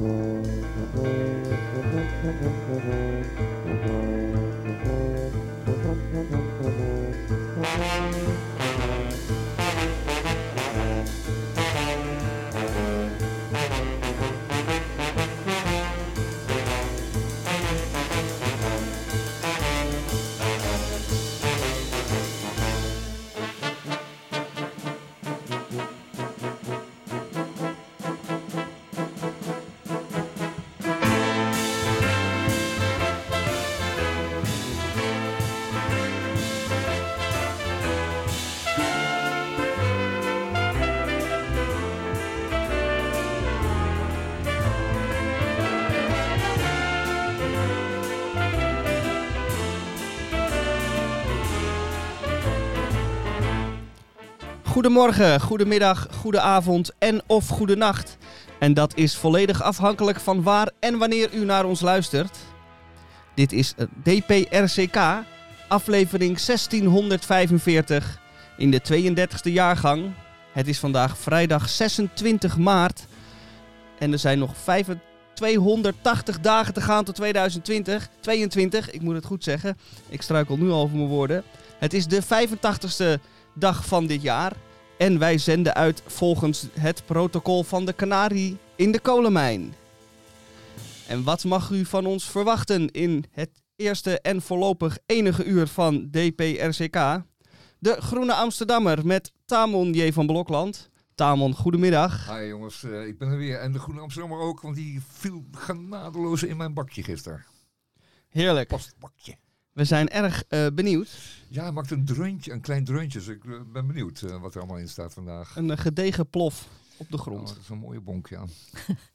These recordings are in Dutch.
Thank you. Goedemorgen, goedemiddag, goedenavond en of goedenacht. En dat is volledig afhankelijk van waar en wanneer u naar ons luistert. Dit is DPRCK, aflevering 1645 in de 32e jaargang. Het is vandaag vrijdag 26 maart en er zijn nog 280 dagen te gaan tot 2020. 22, ik moet het goed zeggen. Ik struikel nu al over mijn woorden. Het is de 85ste dag van dit jaar. En wij zenden uit volgens het protocol van de Canarie in de kolenmijn. En wat mag u van ons verwachten in het eerste en voorlopig enige uur van DPRCK? De Groene Amsterdammer met Tamon J. van Blokland. Tamon, goedemiddag. Hi jongens, uh, ik ben er weer. En de Groene Amsterdammer ook, want die viel genadeloos in mijn bakje gisteren. Heerlijk. Postbakje. We zijn erg uh, benieuwd. Ja, hij maakt een dreuntje, een klein dreuntje. Dus ik uh, ben benieuwd uh, wat er allemaal in staat vandaag. Een gedegen plof op de grond. Oh, dat is een mooie bonk, ja.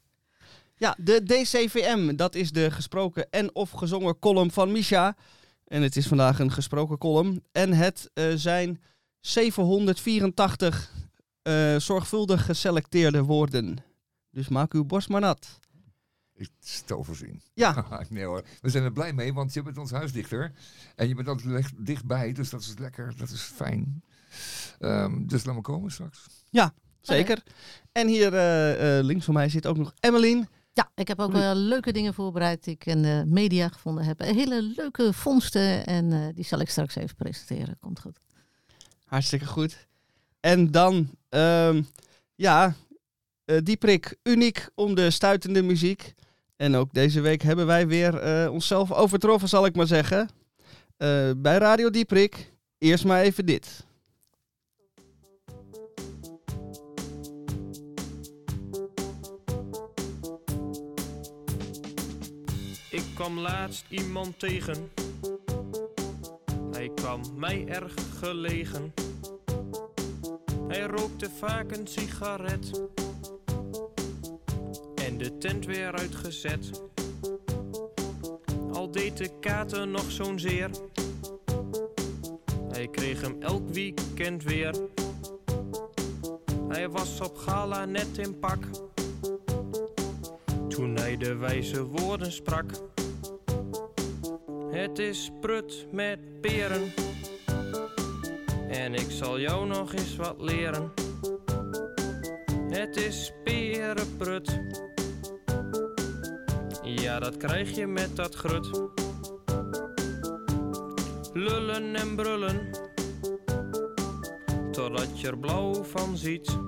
ja, de DCVM, dat is de gesproken en of gezongen column van Misha. En het is vandaag een gesproken column. En het zijn 784 zorgvuldig geselecteerde woorden. Dus maak uw borst maar nat. Ik stel voorzien. Ja. nee hoor, we zijn er blij mee, want je bent ons huisdichter. En je bent altijd dichtbij, dus dat is lekker, dat is fijn. Um, dus laat me komen straks. Ja, zeker. Okay. En hier uh, uh, links van mij zit ook nog Emmeline. Ja, ik heb ook wel leuke dingen voorbereid die ik in de media gevonden heb. Hele leuke vondsten en uh, die zal ik straks even presenteren. Komt goed. Hartstikke goed. En dan, um, ja, die prik uniek om de stuitende muziek. En ook deze week hebben wij weer uh, onszelf overtroffen, zal ik maar zeggen. Uh, bij Radio Dieprik. Eerst maar even dit. Ik kwam laatst iemand tegen. Hij kwam mij erg gelegen. Hij rookte vaak een sigaret de tent weer uitgezet. Al deed de kater nog zo'n zeer. Hij kreeg hem elk weekend weer. Hij was op gala net in pak. Toen hij de wijze woorden sprak. Het is prut met peren. En ik zal jou nog eens wat leren. Het is perenprut. Ja, dat krijg je met dat grut. Lullen en brullen, totdat je er blauw van ziet.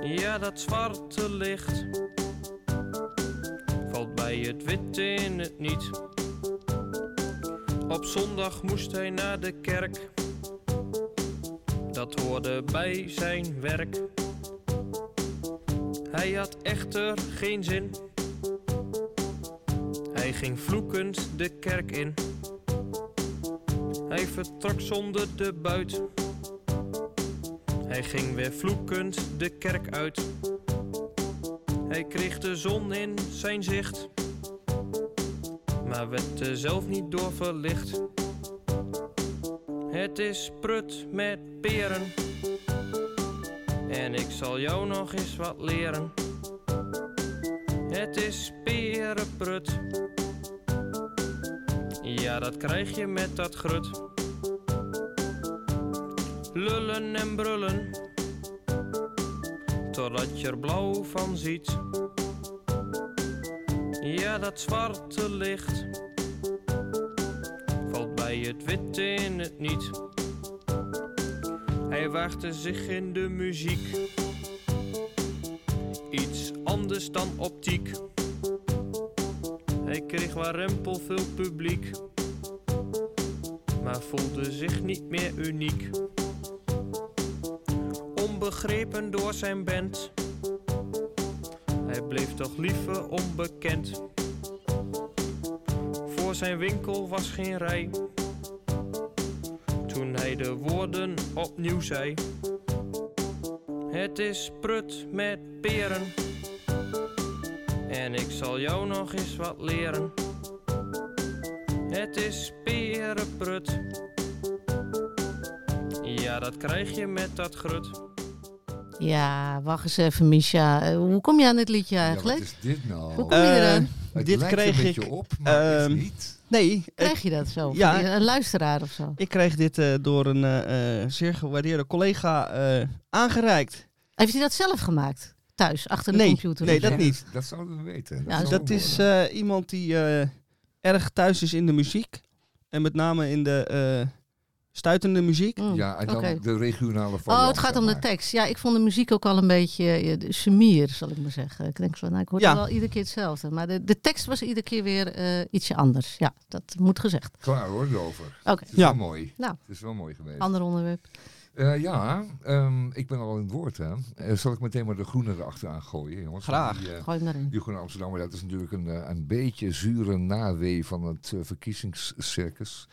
Ja, dat zwarte licht valt bij het witte in het niet. Op zondag moest hij naar de kerk, dat hoorde bij zijn werk. Hij had echter geen zin. Hij ging vloekend de kerk in. Hij vertrok zonder de buit. Hij ging weer vloekend de kerk uit. Hij kreeg de zon in zijn zicht. Maar werd er zelf niet door verlicht. Het is prut met peren. En ik zal jou nog eens wat leren. Het is perenprut. Ja, dat krijg je met dat grut. Lullen en brullen. totdat je er blauw van ziet. Ja, dat zwarte licht valt bij het witte in het niet. Hij waagde zich in de muziek, anders dan optiek. Hij kreeg warempel veel publiek, maar voelde zich niet meer uniek. Onbegrepen door zijn band, hij bleef toch liever onbekend. Voor zijn winkel was geen rij, toen hij de woorden opnieuw zei. Het is prut met peren. En ik zal jou nog eens wat leren. Het is perenprut. Ja, dat krijg je met dat grut. Ja, wacht eens even, Misha. Eh, hoe kom je aan dit liedje Ja, eigenlijk? wat is dit nou? Hoe kom je eraan? Eh, Het dit lijkt kreeg een beetje ik, op, maar ehm, is niet. Nee, Krijg je dat zo? ja. Een luisteraar of zo? ik kreeg dit eh, door een eh, eh, zeer gewaardeerde collega eh, aangereikt. Heeft hij dat zelf gemaakt? Thuis, achter de Nee, computer? nee, dat niet. Dat zouden we weten. Ja, zouden Dus dat we is eh, iemand die eh, erg thuis is in de muziek. En met name in de eh, stuitende muziek. Mm, ja, en dan de regionale Oh, variant, het gaat om de tekst. Ja, ik vond de muziek ook al een beetje de semier, zal ik maar zeggen. Ik denk zo, nou, ik hoorde Ja. wel iedere keer hetzelfde. Maar de, de tekst was iedere keer weer eh, ietsje anders. Ja, dat moet gezegd. Klaar hoor, erover. Oké, Het is Ja. wel mooi. Nou. Het is wel mooi geweest. ander onderwerp. Eh, ja, ehm, ik ben al in het woord. Hè. Eh, zal ik meteen maar de groene erachteraan gooien, jongens? Graag. Die, eh, Gooi hem erin. die Groene Amsterdammer, dat is natuurlijk een, een beetje zure nawee van het eh, verkiezingscircus.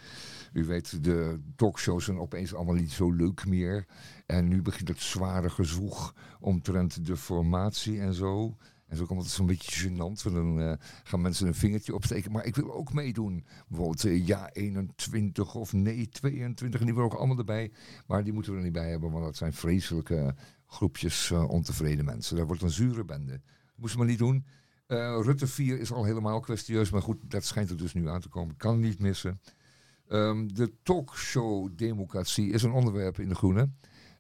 U weet, de talkshows zijn opeens allemaal niet zo leuk meer. En nu begint het zware gezwoeg omtrent de formatie en zo. En zo komt het zo'n beetje gênant. Want dan eh, gaan mensen een vingertje opsteken. Maar ik wil ook meedoen. Bijvoorbeeld eh, ja 21 of nee 22. En die willen ook allemaal erbij. Maar die moeten we er niet bij hebben. Want dat zijn vreselijke groepjes eh, ontevreden mensen. Dat wordt een zure bende. Moesten we maar niet doen. Rutte 4 is al helemaal kwestieus. Maar goed, dat schijnt er dus nu aan te komen. Kan niet missen. Ehm, de talkshow-democratie is een onderwerp in de Groene.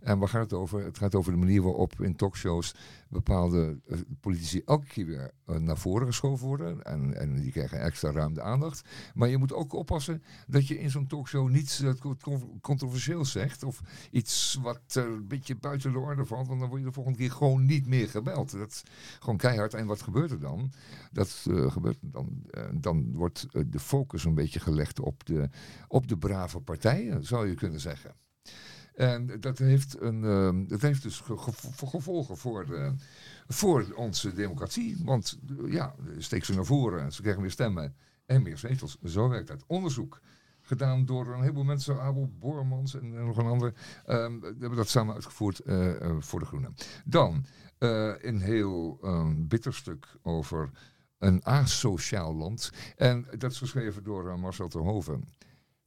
En waar gaat het over? Het gaat over de manier waarop in talkshows bepaalde eh, politici elke keer weer eh, naar voren geschoven worden. En, en die krijgen extra ruimte aandacht. Maar je moet ook oppassen dat je in zo'n talkshow niets eh, con- controversieels zegt. Of iets wat eh, een beetje buiten de orde valt. Want dan word je de volgende keer gewoon niet meer gebeld. Dat is gewoon keihard. En wat gebeurt er dan? Dat gebeurt dan. dan wordt de focus een beetje gelegd op de, op de brave partijen, zou je kunnen zeggen. En dat heeft, een, ehm, dat heeft dus ge- ge- gevolgen voor, de, voor onze democratie. Want eh, ja, steek ze naar voren en ze krijgen meer stemmen en meer zetels. Zo werkt dat. Onderzoek gedaan door een heleboel mensen, Abel Bormans en, nog een ander. ehm, hebben dat samen uitgevoerd eh, eh, voor de Groenen. Dan eh, een heel ehm, bitter stuk over een asociaal land. En dat is geschreven door eh, Marcel Terhoven.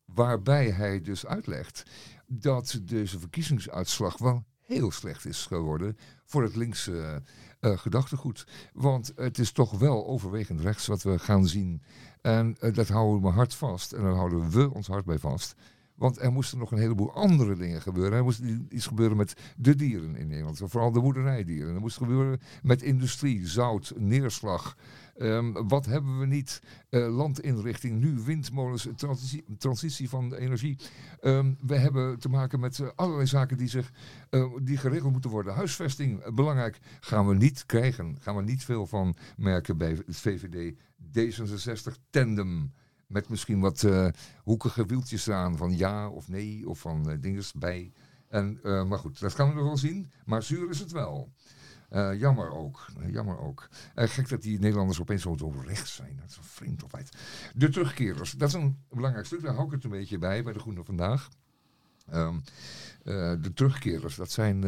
Waarbij hij dus uitlegt dat deze verkiezingsuitslag wel heel slecht is geworden voor het linkse eh, gedachtegoed. Want het is toch wel overwegend rechts wat we gaan zien. En eh, dat houden we hard vast. En daar houden we ons hard bij vast. Want er moesten nog een heleboel andere dingen gebeuren. Er moest iets gebeuren met de dieren in Nederland. Vooral de boerderijdieren. Er moest gebeuren met industrie, zout, neerslag. Ehm, wat hebben we niet? Eh, landinrichting, nu windmolens, transitie, transitie van energie. Ehm, we hebben te maken met eh, allerlei zaken die, zich, eh, die geregeld moeten worden. Huisvesting, belangrijk, gaan we niet krijgen. Gaan we niet veel van merken bij het VVD D66 tandem. Met misschien wat eh, hoekige wieltjes eraan van ja of nee of van eh dinges bij. En, maar goed, dat gaan we nog wel zien. Maar zuur is het wel. Eh, jammer ook. Eh, jammer ook. Eh, gek dat die Nederlanders opeens zo rechts zijn. Dat is een vreemd altijd. De terugkerers. Dat is een belangrijk stuk. Daar hou ik het een beetje bij, bij de Groene Vandaag. Ehm, eh, de terugkerers, dat zijn,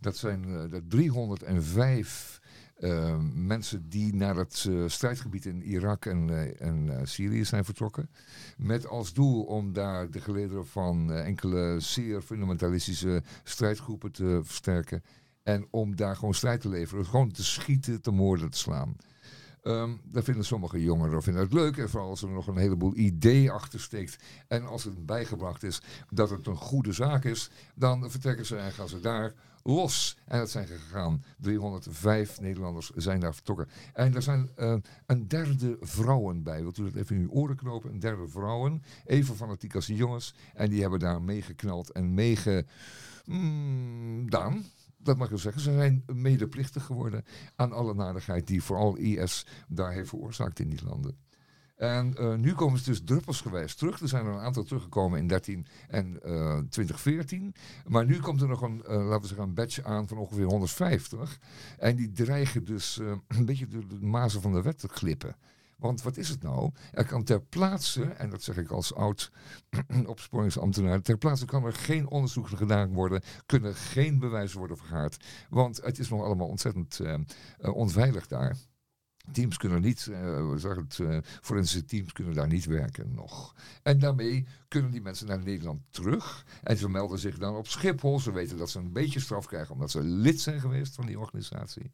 dat zijn eh, de 305 eh, mensen die naar het strijdgebied in Irak en, en Syrië zijn vertrokken. Met als doel om daar de gelederen van enkele zeer fundamentalistische strijdgroepen te versterken. En om daar gewoon strijd te leveren. Gewoon te schieten, te moorden, te slaan. Ehm daar vinden sommige jongeren vinden het leuk. En vooral als er nog een heleboel idee achter steekt. En als het bijgebracht is dat het een goede zaak is. Dan vertrekken ze en gaan ze daar los. En dat zijn gegaan. 305 Nederlanders zijn daar vertrokken. En er zijn eh, een derde vrouwen bij. Wilt u dat even in uw oren knopen? Een derde vrouwen. Even fanatiek als die jongens. En die hebben daar meegeknald en meegedaan. Dat mag ik zeggen. Ze zijn medeplichtig geworden aan alle nadigheid die vooral IS daar heeft veroorzaakt in die landen. En eh, nu komen ze dus druppelsgewijs terug. Er zijn er een aantal teruggekomen in 13 en eh, 2014. Maar nu komt er nog een, eh, laten we zeggen, een batch aan van ongeveer 150. En die dreigen dus eh, een beetje de mazen van de wet te glippen. Want wat is het nou? Er kan ter plaatse, en dat zeg ik als oud opsporingsambtenaar, ter plaatse kan er geen onderzoek gedaan worden, kunnen geen bewijzen worden vergaard. Want het is nog allemaal ontzettend eh, eh, onveilig daar. Teams kunnen niet, we zeggen het, eh, forensische teams kunnen daar niet werken nog. En daarmee kunnen die mensen naar Nederland terug. En ze melden zich dan op Schiphol. Ze weten dat ze een beetje straf krijgen omdat ze lid zijn geweest van die organisatie.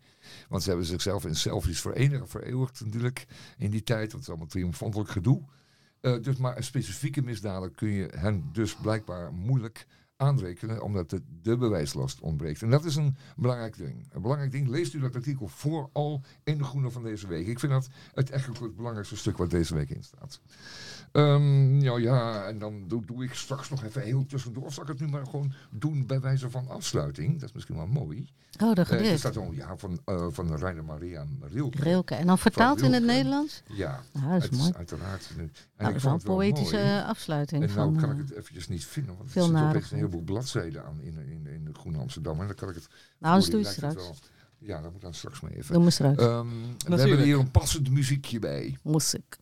Want ze hebben zichzelf in selfies verenigd, vereeuwigd natuurlijk in die tijd. Dat is allemaal triomfantelijk gedoe. Eh, dus maar specifieke misdaden kun je hen dus blijkbaar moeilijk aanrekenen, omdat de, de bewijslast ontbreekt. En dat is een belangrijk ding. Een belangrijk ding, leest u dat artikel vooral in de groene van deze week. Ik vind dat het echt het belangrijkste stuk wat deze week in staat. Ehm, ja, ja, en dan doe, doe ik straks nog even heel tussendoor. Of zal ik het nu maar gewoon doen bij wijze van afsluiting? Dat is misschien wel mooi. Oh, dat Eh, er gedicht. staat al, ja, van, eh van Rainer Maria Rilke. Rilke. En dan vertaald in het. Nederlands? Ja, Nou, dat is het mooi. is uiteraard. En, en Nou, ik is wel een vond het wel poëtische mooi. afsluiting. En nou van, kan eh, ik het eventjes niet vinden, want er opeens narigheid. een heleboel bladzijden aan in, in, in de Groene Amsterdam. En dan kan ik het... nou, voor doe je straks. Ja, dat moet dan straks maar even. Doe me straks. Ehm, we hebben hier een passend muziekje bij. Muziek.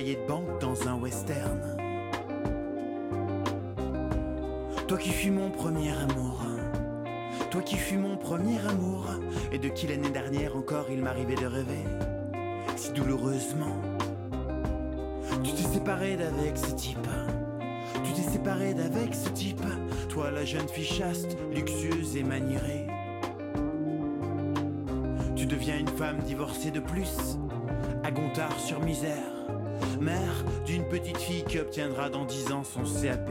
De banque dans un western. Toi qui fus mon premier amour. Toi qui fus mon premier amour. Et de qui l'année dernière encore il m'arrivait de rêver. Si douloureusement. Tu t'es séparé d'avec ce type. Tu t'es séparé d'avec ce type. Toi la jeune fille chaste, luxueuse et maniérée. Tu deviens une femme divorcée de plus, à Gontard sur misère. Mère d'une petite fille qui obtiendra dans 10 ans son CAP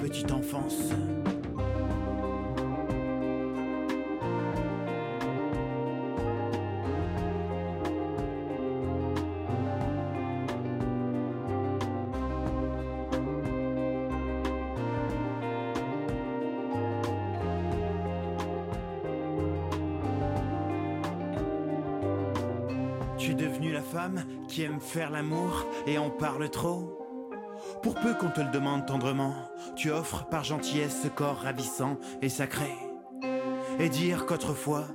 petite enfance. Faire l'amour et en parle trop. Pour peu qu'on te le demande tendrement, tu offres par gentillesse ce corps ravissant et sacré. Et dire qu'autrefois,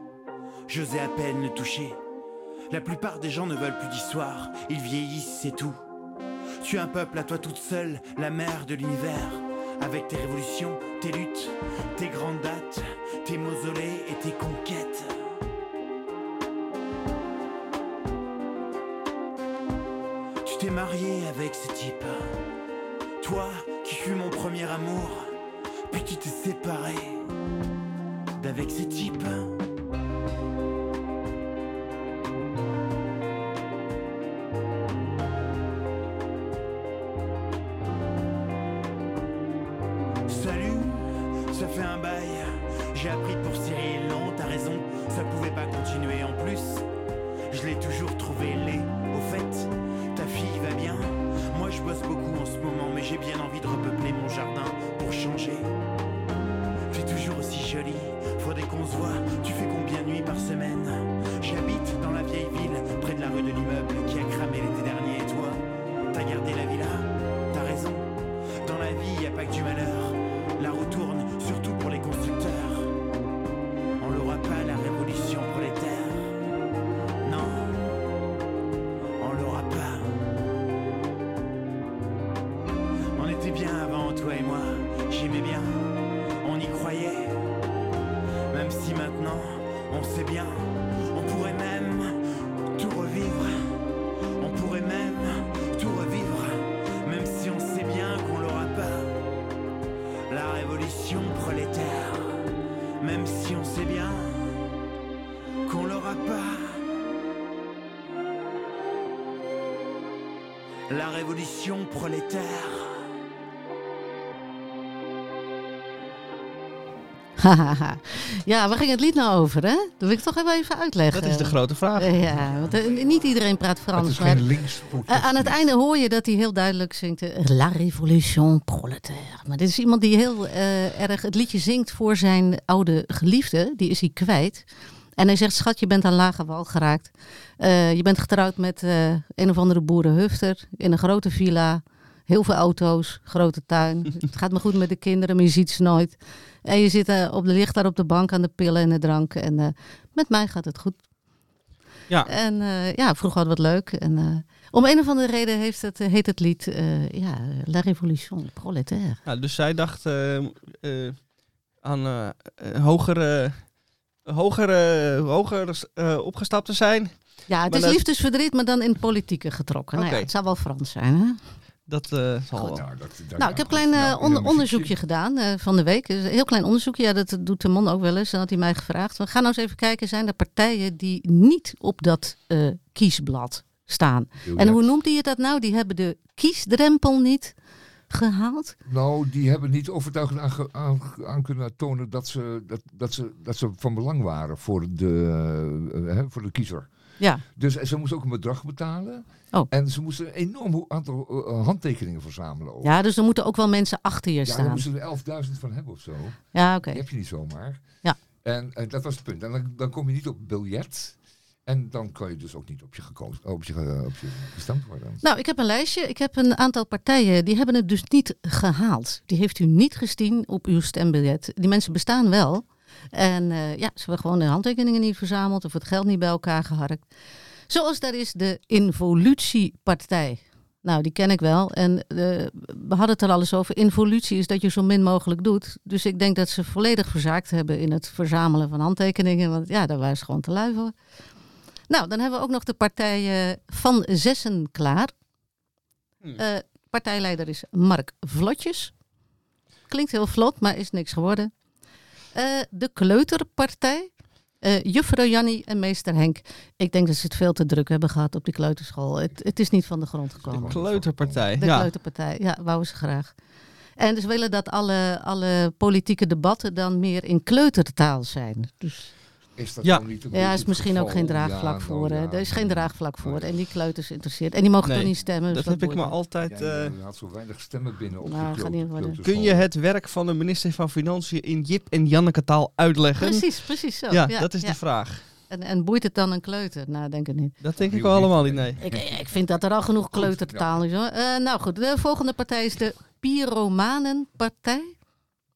j'osais à peine le toucher. La plupart des gens ne veulent plus d'histoire, ils vieillissent, c'est tout. Tu es un peuple à toi toute seule, la mère de l'univers. Avec tes révolutions, tes luttes, tes grandes dates, tes mausolées et tes conquêtes. Avec ce type. Toi qui fus mon premier amour. Puis tu t'es séparé d'avec ce type. La révolution prolétaire. Hahaha. ja, waar ging het lied nou over, hè? Dat wil ik toch even, even uitleggen. Dat is de grote vraag. Eh, Ja, want eh, niet iedereen praat Het Frans. is Maar links eh, aan het einde hoor je dat hij heel duidelijk zingt... La Révolution Proletaire. Maar dit is iemand die heel eh, erg het liedje zingt voor zijn oude geliefde. Die is hij kwijt. En hij zegt, schat, je bent aan lage wal geraakt. Eh, je bent getrouwd met eh, een of andere boerenhufter in een grote villa. Heel veel auto's, grote tuin. het gaat me goed met de kinderen, maar je ziet ze nooit. En je zit eh, op de, ligt daar op de bank aan de pillen en de drank. En met mij gaat het goed. Ja. En ja, vroeger hadden we het leuk. En om een of andere reden heeft het, heet het lied ja, La Révolution Proletaire. Ja, dus zij dacht aan hogere, hogere, hoger eh, opgestapt te zijn. Ja, het Maar is dat- liefdesverdriet, maar dan in het politieke getrokken. Nou Oké. ja, het zou wel Frans zijn, hè? Dat eh, zal Goed. Nou, dat, dat- Nou, ik heb een klein eh, nou, onder- een onderzoekje gedaan eh, van de week. Dus een heel klein onderzoekje. Ja, dat doet de man ook wel eens. En had hij mij gevraagd. We gaan nou eens even kijken. Zijn er partijen die niet op dat eh, kiesblad staan? En hoe noemt hij het dat nou? Die hebben de kiesdrempel niet gehaald. Nou, die hebben niet overtuigend aan, ge- aan, aan kunnen tonen dat ze, dat, dat, ze, dat ze van belang waren voor de, eh, hè, voor de kiezer. Ja, Dus ze moesten ook een bedrag betalen. Oh. En ze moesten een enorm aantal eh, handtekeningen verzamelen. Ook. ja dus er moeten ook wel mensen achter je Ja, daar staan. moesten ze er 11.000 van hebben of zo. Ja, oké. Die heb je niet zomaar. Ja. En eh, dat was het punt. En dan, dan kom je niet op biljet. En dan kan je dus ook niet op je, gekozen, op je, op je gestemd worden. Nou, ik heb een lijstje. Ik heb een aantal partijen die hebben het dus niet gehaald. Die heeft u niet gezien op uw stembiljet. Die mensen bestaan wel. En eh, ja, ze hebben gewoon de handtekeningen niet verzameld of het geld niet bij elkaar geharkt. Zoals daar is de Involutiepartij. Nou, die ken ik wel. En eh, we hadden het er al eens over. Involutie is dat je zo min mogelijk doet. Dus ik denk dat ze volledig verzaakt hebben in het verzamelen van handtekeningen. Want ja, daar waren ze gewoon te lui voor. Nou, dan hebben we ook nog de partij eh, Van Zessen klaar. Hmm. Eh, partijleider is Mark Vlotjes. Klinkt heel vlot, maar is niks geworden. Eh, de Kleuterpartij. Eh Juffrouw Jannie en meester Henk. Ik denk dat ze het veel te druk hebben gehad op die kleuterschool. Het, het is niet van de grond gekomen. Kleuterpartij. De ja. Kleuterpartij, ja, wouden ze graag. En ze willen dat alle, alle politieke debatten dan meer in kleutertaal zijn. Dus Is dat Ja. niet ja, is misschien ook geen draagvlak Ja, voor. nou ja, er is geen draagvlak voor. Nee. En die kleuters interesseert. En die mogen Nee, toch niet stemmen. dus Dat heb ik me altijd... Ja, eh, je had zo weinig stemmen binnen op Nou, worden. kleuterschool. kun je het werk van de minister van Financiën in Jip en Janneke taal uitleggen? Precies, precies zo. Ja, dat is ja. de vraag. En, en boeit het dan een kleuter? Nou, denk ik niet. Dat denk ik wel allemaal niet, nee. Ik, ik vind dat er al genoeg kleutertaal is. Hoor. Eh, nou goed, de volgende partij is de Pyromanenpartij.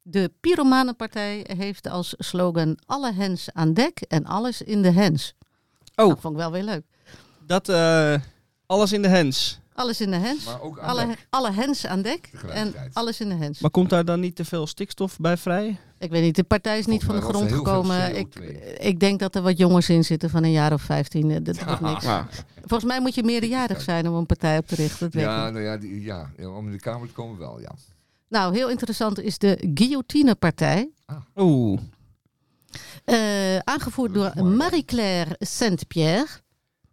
De Pyromanenpartij heeft als slogan alle hens aan dek en alles in de hens. Oh. Dat vond ik wel weer leuk. Dat, eh, alles in de hens. Alles in de hens. Maar ook aan Alle, dek. alle hens aan dek en alles in de hens. Maar komt daar dan niet te veel stikstof bij vrij? Ik weet niet, de partij is niet van de grond gekomen. Ik, CO2. ik denk dat er wat jongens in zitten van een jaar of 15. eh, Dat wordt niks. Ja. Volgens mij moet je meerderjarig zijn om een partij op te richten. Dat weet ik Ja, niet. nou ja, die, ja, ja, om in de Kamer te komen wel, ja. Nou, heel interessant is de Guillotinepartij. Oeh. Eh, aangevoerd door? Marie-Claire Saint-Pierre.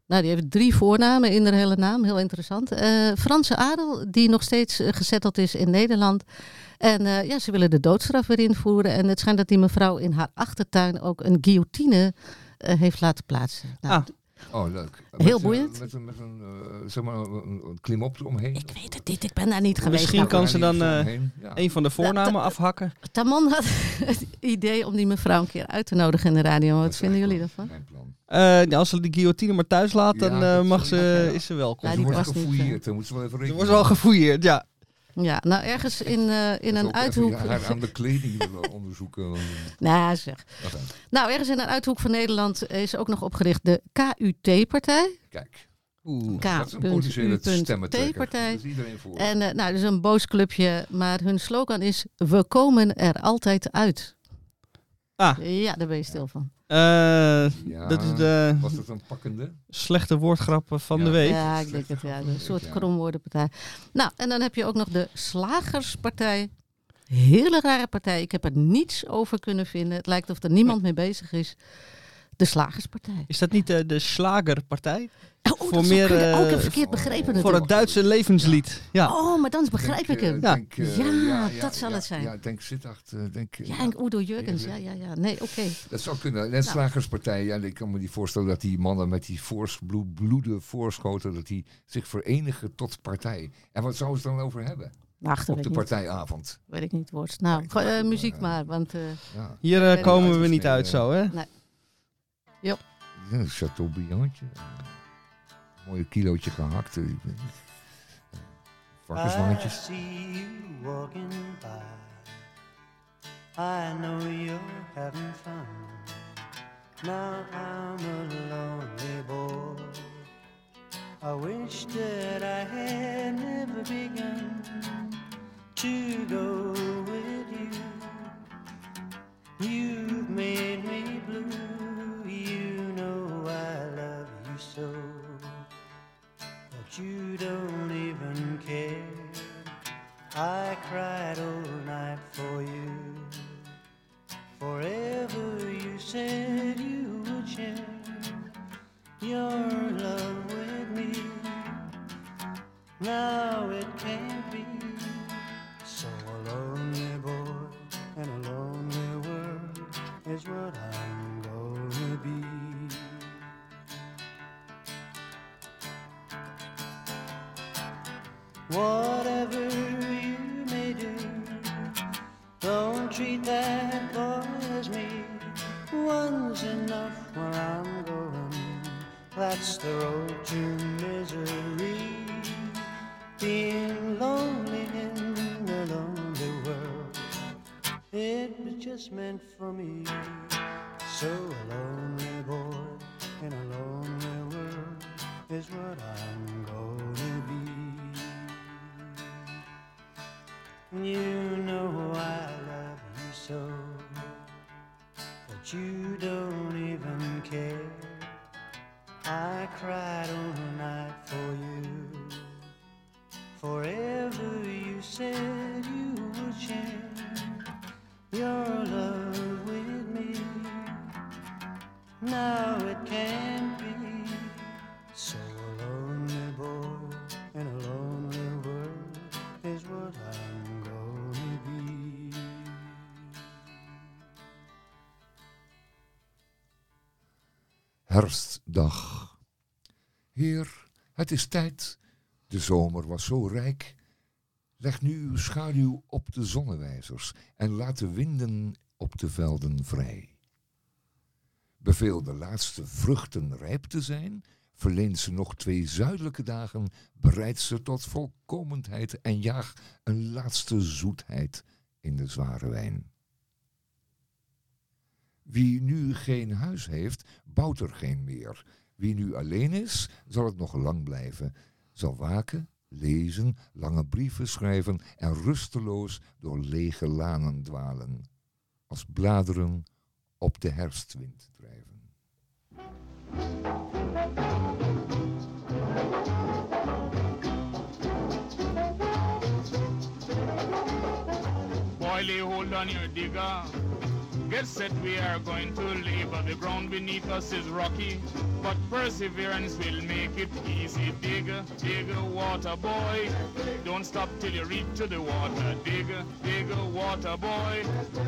Nou, die heeft drie voornamen in haar hele naam. Heel interessant. Eh, Franse adel, die nog steeds eh, gezetteld is in Nederland. En ja, ze willen de doodstraf weer invoeren. En het schijnt dat die mevrouw in haar achtertuin ook een guillotine heeft laten plaatsen. Nou, Ah. Oh, leuk. Heel eh, boeiend. met een, met een, eh, zeg maar, een, een klimop eromheen. Ik weet het niet, ik ben daar niet geweest. Misschien Nou, kan ze dan, eh, ja. Een van de voornamen dat- afhakken. Tamon had het idee om die mevrouw een keer uit te nodigen in de radio. Wat Dat vinden jullie daarvan? Mijn plan. Eh, ja, als ze die guillotine maar thuis laat, dan Ja, eh, mag ze, is ze welkom. Ja, Ze die wordt gefouilleerd, dan moet ze wel even Er wordt wel gefouilleerd, ja. Ja, nou ergens in, eh, in een uithoek. Haar aan de kleding willen onderzoeken. Nou, zeg. Nou, ergens in een uithoek van Nederland is ook nog opgericht de KUT-partij. Kijk, Oeh. dat is een potentiële stemmentrekker. K.U.T-partij. Dat is iedereen voor. En eh, nou, dat is een boos clubje, maar hun slogan is: We komen er altijd uit. Ah, Ja, daar ben je stil van. eh, Ja, dat is de Was dat een pakkende? slechte woordgrap van Ja. de week. Ja, ik denk het. Ja, van een soort kromwoordenpartij. Nou, en dan heb je ook nog de Slagerspartij. Hele rare partij. Ik heb er niets over kunnen vinden. Het lijkt of er niemand mee bezig is. De Slagerspartij. Is dat niet de, de Slagerpartij? Oh, Voor meer, ik heb eh, verkeerd begrepen Voor het Duitse levenslied. Ja. Oh, maar dan begrijp Denk, ik hem. eh, Ja. denk, eh, Ja, dat zal ja, het zijn. Ja, denk Sittard. eh, denk, eh, Ja, en Udo Jurgens. Ja, ja, ja. Nee, oké. Dat zou kunnen. Nou. Net slagerspartij. Ja, ik kan me niet voorstellen dat die mannen met die voors, bloeden voorschoten, dat die zich verenigen tot partij. En wat zouden ze dan over hebben Wacht, op weet de ik niet. partijavond? Weet ik niet, Worst. Nou, eh, muziek maar, maar, want... eh, Ja, Hier eh, komen we niet uit zo, hè? Ja een Chateaubriandje. Mooie kilootje gehakt. eh, Varkenswangetjes. I see you walking by. I know you're having fun. Now I'm a lonely boy. I wish that I had never begun to go with you. You've made me blue. You know I love you so but you don't even care. I cried all night for you. Forever you said you would share your love with me. Now it can't be. So a lonely boy in a lonely world is what I'm Whatever you may do, don't treat that boy as me. One's enough where I'm going. That's the road to misery. Herfstdag. Heer, het is tijd. De zomer was zo rijk. Leg nu uw schaduw op de zonnewijzers en laat de winden op de velden vrij. Beveel de laatste vruchten rijp te zijn, verleent ze nog twee zuidelijke dagen, bereidt ze tot volkomenheid en jaag een laatste zoetheid in de zware wijn. Wie nu geen huis heeft, bouwt er geen meer. Wie nu alleen is, zal het nog lang blijven. Zal waken, lezen, lange brieven schrijven en rusteloos door lege lanen dwalen. Als bladeren op de herfstwind drijven. Boily, hold on your digger. Get set, we are going to labor. The ground beneath us is rocky, but perseverance will make it easy. Dig, dig, water boy. Don't stop till you reach to the water. Dig, dig, water boy.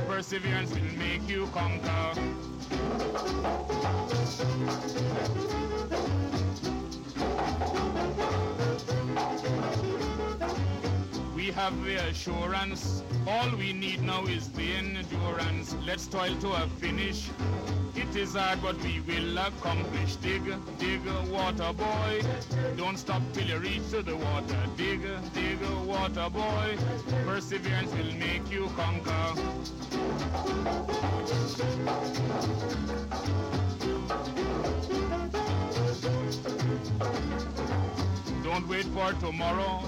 Perseverance will make you conquer. Have the assurance. All we need now is the endurance. Let's toil to a finish. It is hard, but we will accomplish. Dig, dig, water boy. Don't stop till you reach to the water. Dig, dig, water boy. Perseverance will make you conquer. Don't wait for tomorrow.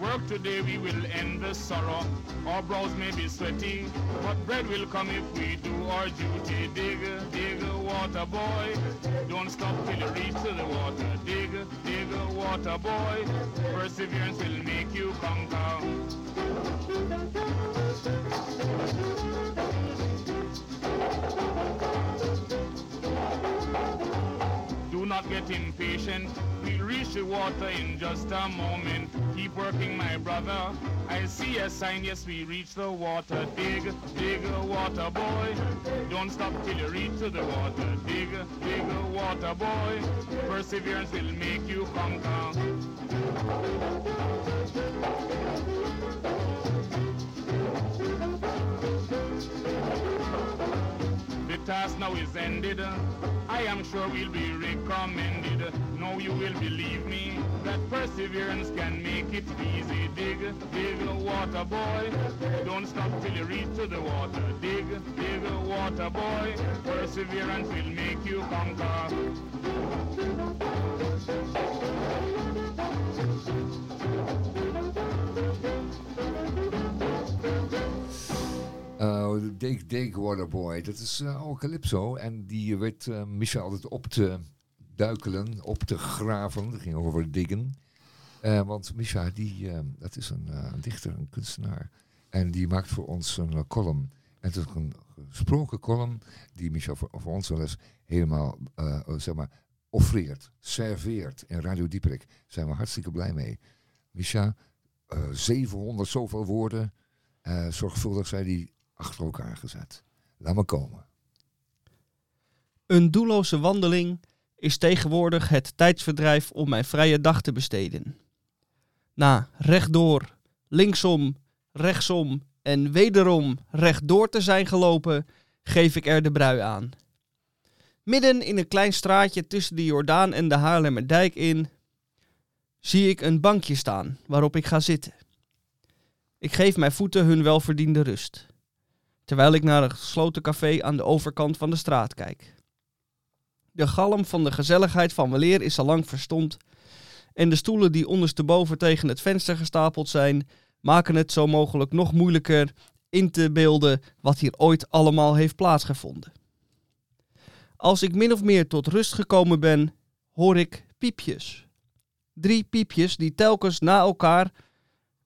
Work today, we will end the sorrow. Our brows may be sweaty, but bread will come if we do our duty. Dig, dig, water boy. Don't stop till you reach to the water. Dig, dig, water boy. Perseverance will make you conquer. Not get impatient. We'll reach the water in just a moment. Keep working, my brother. I see a sign, yes, we reach the water. Dig, dig, water boy. Don't stop till you reach to the water. Dig, dig, water boy. Perseverance will make you conquer. Task now is ended. I am sure we'll be recommended. No, you will believe me that perseverance can make it easy. Dig, dig, water boy. Don't stop till you reach to the water. Dig, dig, water boy. Perseverance will make you conquer. Uh, Dig Dig Waterboy, dat is uh, al Calypso. En die werd uh, altijd op te duikelen, op te graven. Dat ging over diggen. Uh, want Misha, die, dat is een, dichter, een kunstenaar. En die maakt voor ons een column. En het is een gesproken column die Michel voor, ons wel eens helemaal, zeg maar, offreert, serveert in Radio Dieperik. Daar zijn we hartstikke blij mee. Misha, 700 zoveel woorden. zorgvuldig zei hij achter elkaar gezet. Laat maar komen. Een doelloze wandeling is tegenwoordig het tijdsverdrijf om mijn vrije dag te besteden. Na rechtdoor, linksom, rechtsom en wederom rechtdoor te zijn gelopen, geef ik er de brui aan. Midden in een klein straatje tussen de Jordaan en de Haarlemmerdijk in, zie ik een bankje staan waarop ik ga zitten. Ik geef mijn voeten hun welverdiende rust terwijl ik naar een gesloten café aan de overkant van de straat kijk. De galm van de gezelligheid van weleer is al lang verstomd en de stoelen die ondersteboven tegen het venster gestapeld zijn, maken het zo mogelijk nog moeilijker in te beelden wat hier ooit allemaal heeft plaatsgevonden. Als ik min of meer tot rust gekomen ben, hoor ik piepjes. Drie piepjes die telkens na elkaar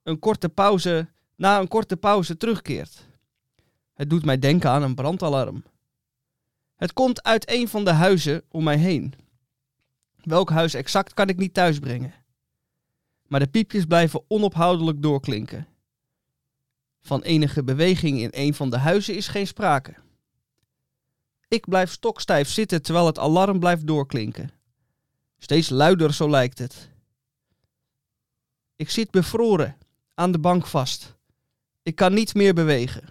een korte pauze, na een korte pauze terugkeert. Het doet mij denken aan een brandalarm. Het komt uit een van de huizen om mij heen. Welk huis exact kan ik niet thuisbrengen. Maar de piepjes blijven onophoudelijk doorklinken. Van enige beweging in een van de huizen is geen sprake. Ik blijf stokstijf zitten terwijl het alarm blijft doorklinken. Steeds luider, zo lijkt het. Ik zit bevroren, aan de bank vast. Ik kan niet meer bewegen.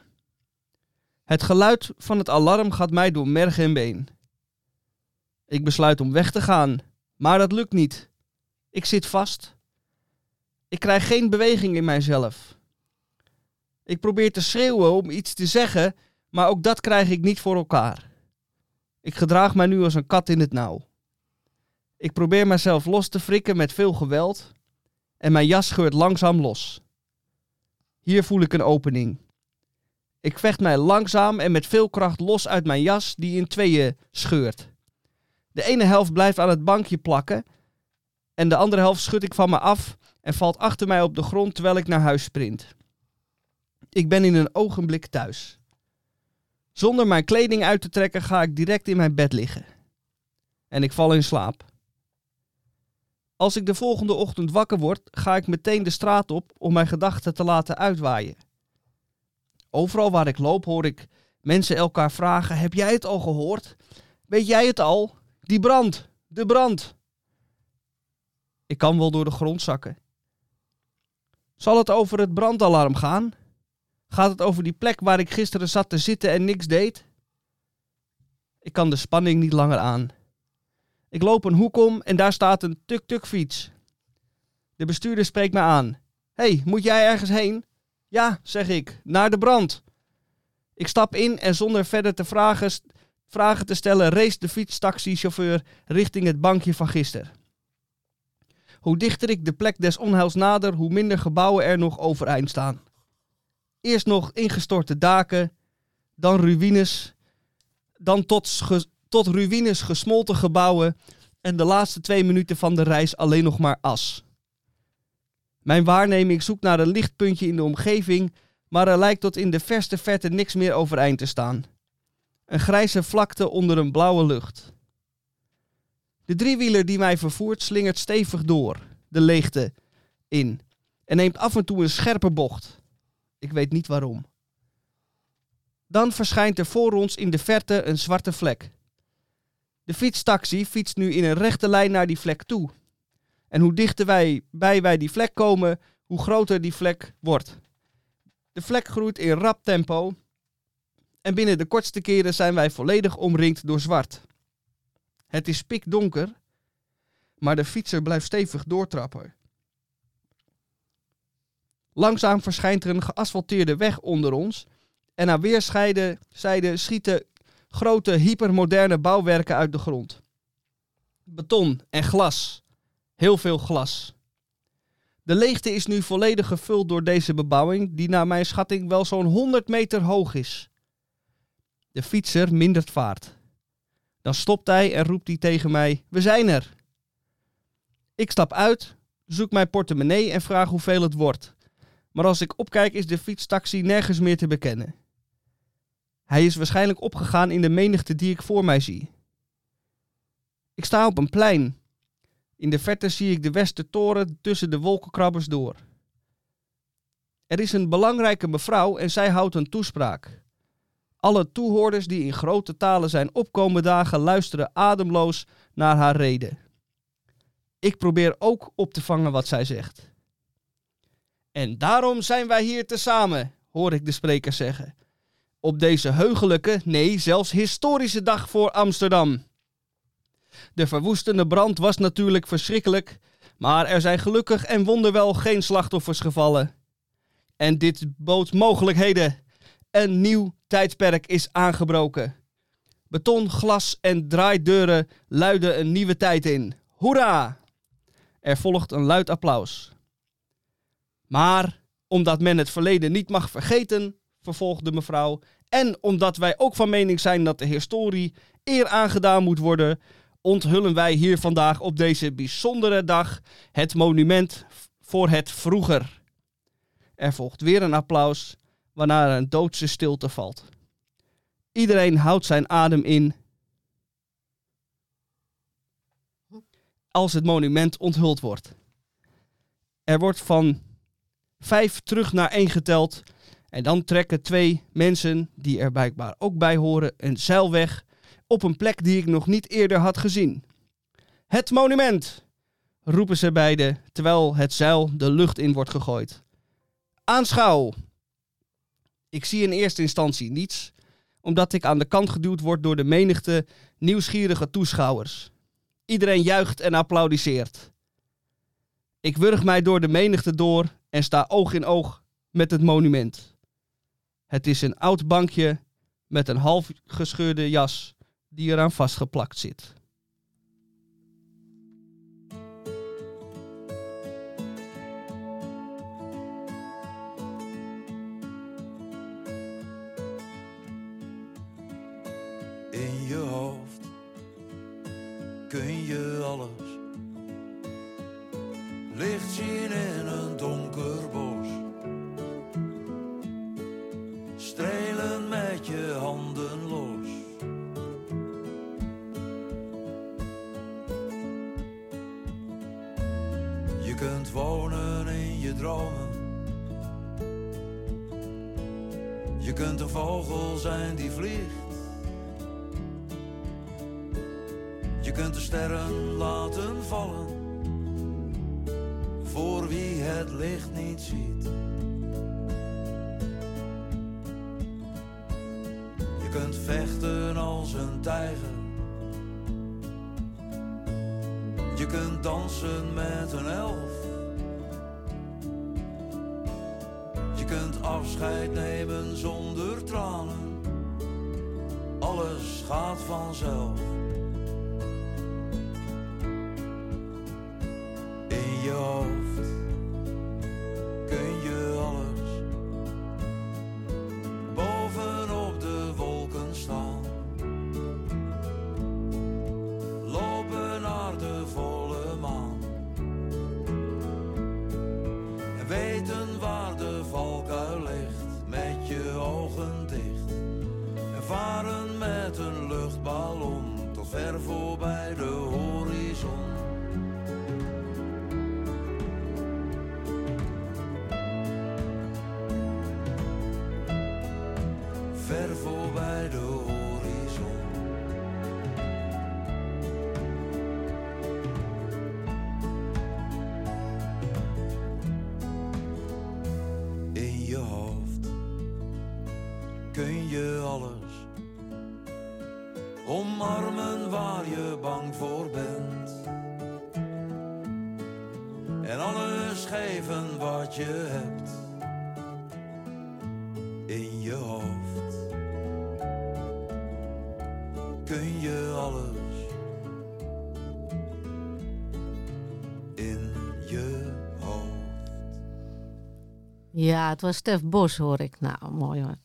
Het geluid van het alarm gaat mij door merg en been. Ik besluit om weg te gaan, maar dat lukt niet. Ik zit vast. Ik krijg geen beweging in mijzelf. Ik probeer te schreeuwen om iets te zeggen, maar ook dat krijg ik niet voor elkaar. Ik gedraag mij nu als een kat in het nauw. Ik probeer mezelf los te frikken met veel geweld en mijn jas scheurt langzaam los. Hier voel ik een opening. Ik vecht mij langzaam en met veel kracht los uit mijn jas die in tweeën scheurt. De ene helft blijft aan het bankje plakken en de andere helft schud ik van me af en valt achter mij op de grond terwijl ik naar huis sprint. Ik ben in een ogenblik thuis. Zonder mijn kleding uit te trekken ga ik direct in mijn bed liggen. En ik val in slaap. Als ik de volgende ochtend wakker word, ga ik meteen de straat op om mijn gedachten te laten uitwaaien. Overal waar ik loop hoor ik mensen elkaar vragen: Heb jij het al gehoord? Weet jij het al? Die brand, de brand. Ik kan wel door de grond zakken. Zal het over het brandalarm gaan? Gaat het over die plek waar ik gisteren zat te zitten en niks deed? Ik kan de spanning niet langer aan. Ik loop een hoek om en daar staat een tuk-tuk fiets. De bestuurder spreekt me aan. hey, moet jij ergens heen? Ja, zeg ik, naar de brand. Ik stap in en zonder verder te vragen, vragen te stellen race de fietstaxichauffeur richting het bankje van gisteren. Hoe dichter ik de plek des onheils nader, hoe minder gebouwen er nog overeind staan. Eerst nog ingestorte daken, dan ruïnes, dan tot, tot ruïnes gesmolten gebouwen en de laatste twee minuten van de reis alleen nog maar as. Mijn waarneming zoekt naar een lichtpuntje in de omgeving, maar er lijkt tot in de verste verte niks meer overeind te staan. Een grijze vlakte onder een blauwe lucht. De driewieler die mij vervoert slingert stevig door, de leegte in, en neemt af en toe een scherpe bocht. Ik weet niet waarom. Dan verschijnt er voor ons in de verte een zwarte vlek. De fietstaxi fietst nu in een rechte lijn naar die vlek toe. En hoe dichter wij bij wij die vlek komen, hoe groter die vlek wordt. De vlek groeit in rap tempo. En binnen de kortste keren zijn wij volledig omringd door zwart. Het is pikdonker, maar de fietser blijft stevig doortrappen. Langzaam verschijnt er een geasfalteerde weg onder ons. En aan zijden schieten grote hypermoderne bouwwerken uit de grond. Beton en glas. Heel veel glas. De leegte is nu volledig gevuld door deze bebouwing, die naar mijn schatting wel zo'n 100 meter hoog is. De fietser mindert vaart. Dan stopt hij en roept hij tegen mij: We zijn er. Ik stap uit, zoek mijn portemonnee en vraag hoeveel het wordt. Maar als ik opkijk is de fietstaxi nergens meer te bekennen. Hij is waarschijnlijk opgegaan in de menigte die ik voor mij zie. Ik sta op een plein. In de verte zie ik de Westertoren tussen de wolkenkrabbers door. Er is een belangrijke mevrouw en zij houdt een toespraak. Alle toehoorders die in grote talen zijn opkomen dagen luisteren ademloos naar haar reden. Ik probeer ook op te vangen wat zij zegt. En daarom zijn wij hier tezamen, hoor ik de spreker zeggen. Op deze heugelijke, nee, zelfs historische dag voor Amsterdam. De verwoestende brand was natuurlijk verschrikkelijk, maar er zijn gelukkig en wonderwel geen slachtoffers gevallen. En dit bood mogelijkheden. Een nieuw tijdperk is aangebroken. Beton, glas en draaideuren luiden een nieuwe tijd in. Hoera! Er volgt een luid applaus. Maar omdat men het verleden niet mag vergeten, vervolgde mevrouw, en omdat wij ook van mening zijn dat de historie eer aangedaan moet worden, onthullen wij hier vandaag op deze bijzondere dag het monument voor het vroeger. Er volgt weer een applaus, waarna er een doodse stilte valt. Iedereen houdt zijn adem in als het monument onthuld wordt. Er wordt van vijf terug naar één geteld en dan trekken twee mensen, die er blijkbaar ook bij horen, een zeil weg op een plek die ik nog niet eerder had gezien. Het monument! roepen ze beiden, terwijl het zeil de lucht in wordt gegooid. Aanschouw! Ik zie in eerste instantie niets, omdat ik aan de kant geduwd word door de menigte nieuwsgierige toeschouwers. Iedereen juicht en applaudisseert. Ik wurg mij door de menigte door en sta oog in oog met het monument. Het is een oud bankje met een half gescheurde jas die eraan vastgeplakt zit. In je hoofd kun je alles licht zien in een donker bos. Strelen met je handen los. Kunt wonen in je dromen. Je kunt een vogel zijn die vliegt. Je kunt de sterren laten vallen voor wie het licht niet ziet. Je kunt vechten als een tijger. Kunt dansen met een elf. Je kunt afscheid nemen zonder tranen. Alles gaat vanzelf. Ja, het was Stef Bos, hoor ik. Nou, mooi hoor.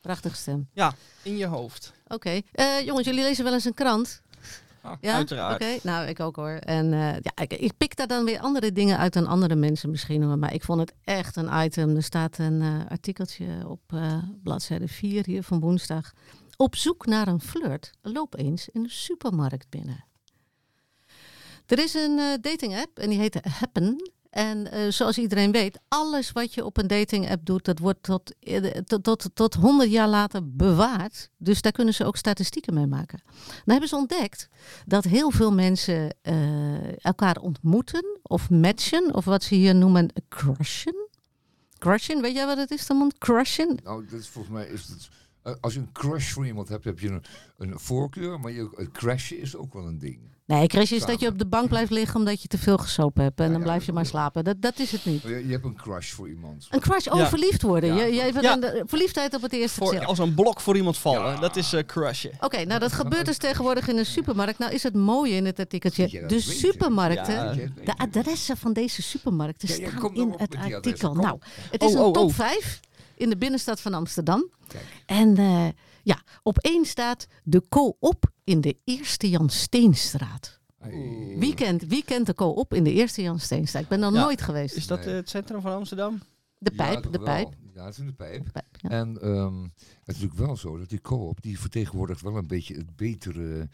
Prachtige stem. Ja, in je hoofd. Oké. Eh, jongens, jullie lezen wel eens een krant? Ah, Ja, Uiteraard. Oké, nou ik ook hoor. En eh, ja, ik, ik pik daar dan weer andere dingen uit dan andere mensen misschien hoor. Maar ik vond het echt een item. Er staat een eh, artikeltje op bladzijde 4 hier van woensdag. Op zoek naar een flirt. Loop eens in de supermarkt binnen. Er is een dating app en die heet Happen. En eh, zoals iedereen weet, alles wat je op een dating app doet, dat wordt tot, eh, tot, tot, tot 100 jaar later bewaard. Dus daar kunnen ze ook statistieken mee maken. Dan hebben ze ontdekt dat heel veel mensen eh, elkaar ontmoeten of matchen, of wat ze hier noemen crushen. Crushen, weet jij wat het is, Tamon? Crushen? Nou, volgens mij is het. als je een crush voor iemand hebt, heb je een, een voorkeur, maar je, het crashen is ook wel een ding. Nee, crash is dat je op de bank blijft liggen omdat je te veel gesopen hebt. En Ja, dan ja, blijf je maar slapen. Dat, dat is het niet. Je, je hebt een crush voor iemand. Een crush, oh, Ja. verliefd worden. Ja, je, je, Ja. een, eh, verliefdheid op het eerste Voor, gezicht. als een blok voor iemand vallen. Ja. Dat is eh crushen. Oké, nou dat gebeurt dus tegenwoordig in een supermarkt. Nou is het mooie in het artikeltje. De supermarkten, de adressen van deze supermarkten staan in op het artikel. Nou, het is Oh, een oh, top oh. 5 in de binnenstad van Amsterdam. Kijk. En eh, ja, op één staat de co-op in de Eerste Jan Steenstraat. Hey. Wie kent, wie kent de co-op in de Eerste Jan Steenstraat? Ik ben er Ja. nooit geweest. Is dat Nee. het centrum van Amsterdam? De Ja, pijp, toch de wel. pijp. Ja, het is de pijp. de pijp, ja. En ehm, het is natuurlijk wel zo dat die co-op, die vertegenwoordigt wel een beetje het betere,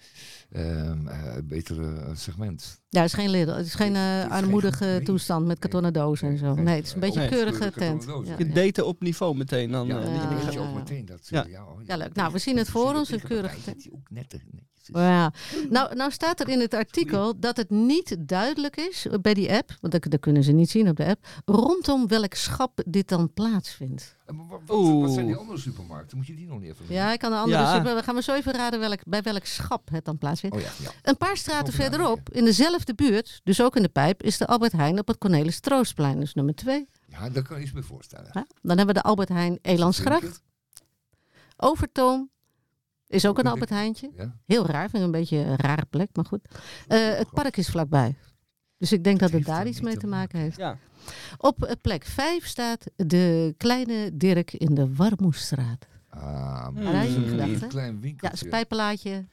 ehm, eh, betere eh, segment. Ja, het is geen, Lidl, het is geen eh, het is geen- armoedige nee. toestand met kartonnen dozen en zo. Nee, het is een beetje een keurige tent. Ja. Je ja. daten op niveau meteen. Dan, Ja, dan ja, weet je ook meteen dat. Ja. eh, Ja, oh, Ja, leuk. Nou, we zien het voor ons, een keurige tent. Dat ook is. Ja. Nou, nou staat er in het artikel dat het niet duidelijk is bij die app, want dat, dat kunnen ze niet zien op de app, rondom welk schap dit dan plaatsvindt. En wat, wat, wat zijn die andere supermarkten? Moet je die nog niet even Ja, ik kan de andere Ja. super, we gaan maar zo even raden welk, bij welk schap het dan plaatsvindt. Oh ja, ja. Een paar straten verderop, in dezelfde buurt, dus ook in de pijp, is de Albert Heijn op het Cornelis Troostplein, dus nummer twee. ja, daar kan je iets mee voorstellen. Ja. Dan hebben we de Albert Heijn Elandsgracht. Overtoom is ook een Albert Heijntje. Ja. Heel raar, vind ik een beetje een rare plek, maar goed. Eh, het park is vlakbij. Dus ik denk dat het daar iets mee te maken heeft. Ja. Op eh, plek 5 staat de kleine Dirk in de Warmoestraat. Ah, Hmm. maar gedacht, een klein Ja, winkeltje. is pijpenlaadje.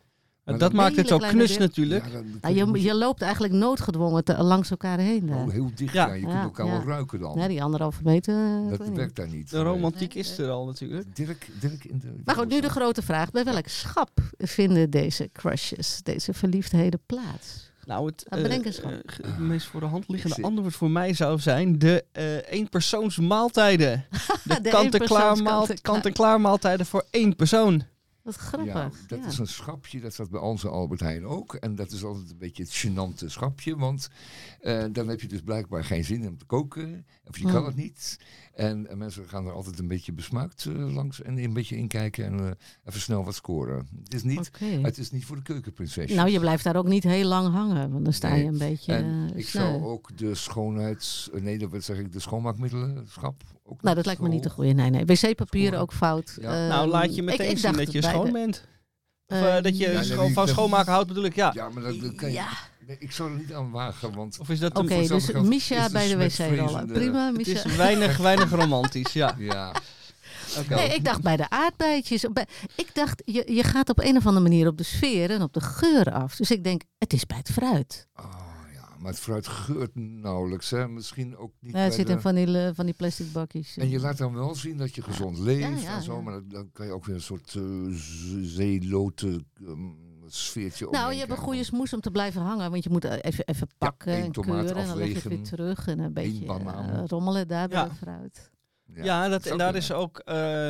Maar dat maakt het zo knus natuurlijk. Ja, dan- Nou, je, je loopt eigenlijk noodgedwongen te- langs elkaar heen. daar. Oh, heel dicht. Ja. Ja. Je Ja, kunt elkaar ja. wel ruiken dan. Ja, die anderhalve meter. eh, dat werkt daar niet. De romantiek is er al natuurlijk. Dirk, Dirk in de... Maar goed, nu de grote vraag. Bij welk schap vinden deze crushes, deze verliefdheden plaats? Nou, het, eh, eh, het meest voor de hand liggende antwoord voor mij zou zijn de eh eenpersoonsmaaltijden. De, De kant-en-klaar maaltijden voor één persoon. Wat grappig. Ja, dat ja. is een schapje, dat staat bij onze Albert Heijn ook. En dat is altijd een beetje het gênante schapje, want eh, dan heb je dus blijkbaar geen zin om te koken. Of je kan Mm. het niet. En, en mensen gaan er altijd een beetje besmuikt eh, langs en een beetje inkijken en eh, even snel wat scoren. Het is niet, het is niet voor de keukenprinsesje. Nou, je blijft daar ook niet heel lang hangen, want dan sta je een beetje en eh, ik zou ook de schoonheids... Nee, dat wat zeg ik, de schoonmaakmiddelen, schap. Ook Nou, dat lijkt me niet de goede. Nee, nee. Wc-papier ook fout. Ja. nou, Ehm, laat je meteen ik zien dat je schoon de- bent. Of eh, dat je Ehm, Ja, van schoonmaken houdt bedoel ik, ja. Ja, maar dat, dat kan je... Ja, Nee, ik zou er niet aan wagen, want... Of is dat oké. dus Misha bij de smetvreezende- wc-rollen. Prima, Het Misha. is weinig, weinig romantisch, ja. Ja, Oké. Nee, ik dacht bij de aardbeidjes. Bij- Ik dacht, je, je gaat op een of andere manier op de sfeer en op de geur af. Dus ik denk, het is bij het fruit. Oh, ja, maar het fruit geurt nauwelijks. Hè? Misschien ook niet Ja, het bij zit de- in van die, le- van die plastic bakjes. En je laat dan wel zien dat je gezond leeft Ja, ja, en zo. ja. Maar dan, dan kan je ook weer een soort eh, zeelote ehm, sfeertje nou, je hebt een goede smoes om te blijven hangen. Want je moet even, even pakken en tomaat keuren. En dan leg je het weer terug. En een beetje eh, rommelen daar bij Ja. het fruit. Ja, dat, en daar kunnen. is ook eh,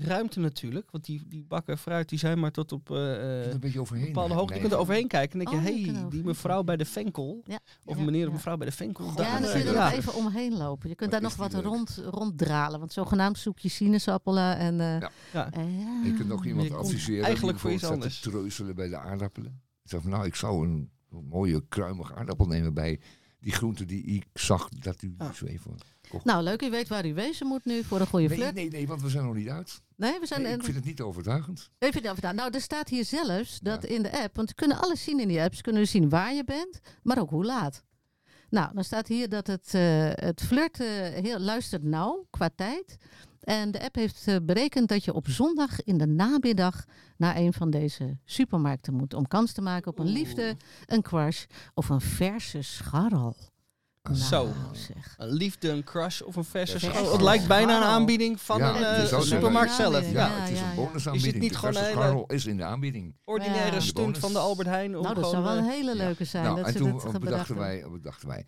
ruimte natuurlijk. Want die, die bakken fruit die zijn maar tot op eh, een beetje overheen. bepaalde hoogte. Je kunt er overheen kijken en denk je, Oh, hé, kunt er die mevrouw bij de venkel. Ja. Of Ja, meneer of ja. mevrouw bij de venkel. Ja, daar, en dan kun je er ja. nog even omheen lopen. Je kunt Wat daar nog wat leuk. rond, ronddralen. Want zogenaamd zoek je sinaasappelen. En, eh, Ja. Ja. eh, ja. Je kunt ook iemand adviseren eigenlijk voor iets staat te treuzelen bij de aardappelen. Ik zeg van, nou, ik zou een, mooie kruimige aardappel nemen bij die groente die ik zag dat u Ja. zo even kocht. Nou, leuk. U weet waar u wezen moet nu voor een goede nee, flirt. nee, nee, want we zijn nog niet uit. Nee, we zijn... Nee, ik vind het niet overtuigend. Gedaan. Nou, er staat hier zelfs dat Ja. in de app, want we kunnen alles zien in die app. Ze kunnen dus zien waar je bent, maar ook hoe laat. Nou, dan staat hier dat het, eh, het flirt eh, heel, luistert nauw qua tijd. En de app heeft eh, berekend dat je op zondag in de namiddag naar een van deze supermarkten moet. Om kans te maken op een liefde, een crush of een verse scharrel. Nou, Zo. Zeg. Een liefde, een crush of een verse. Het lijkt bijna een aanbieding van Ja, een eh, supermarkt zelf. Ja, Ja. Ja, het is een bonusaanbieding. Is het niet de gewoon een hele- is in de aanbieding. Ordinaire Ja. stunt van de Albert Heijn. Om Nou, dat zou wel eh, een hele leuke zijn. Nou, dat en ze toen dit bedacht bedachten wij, bedachten wij,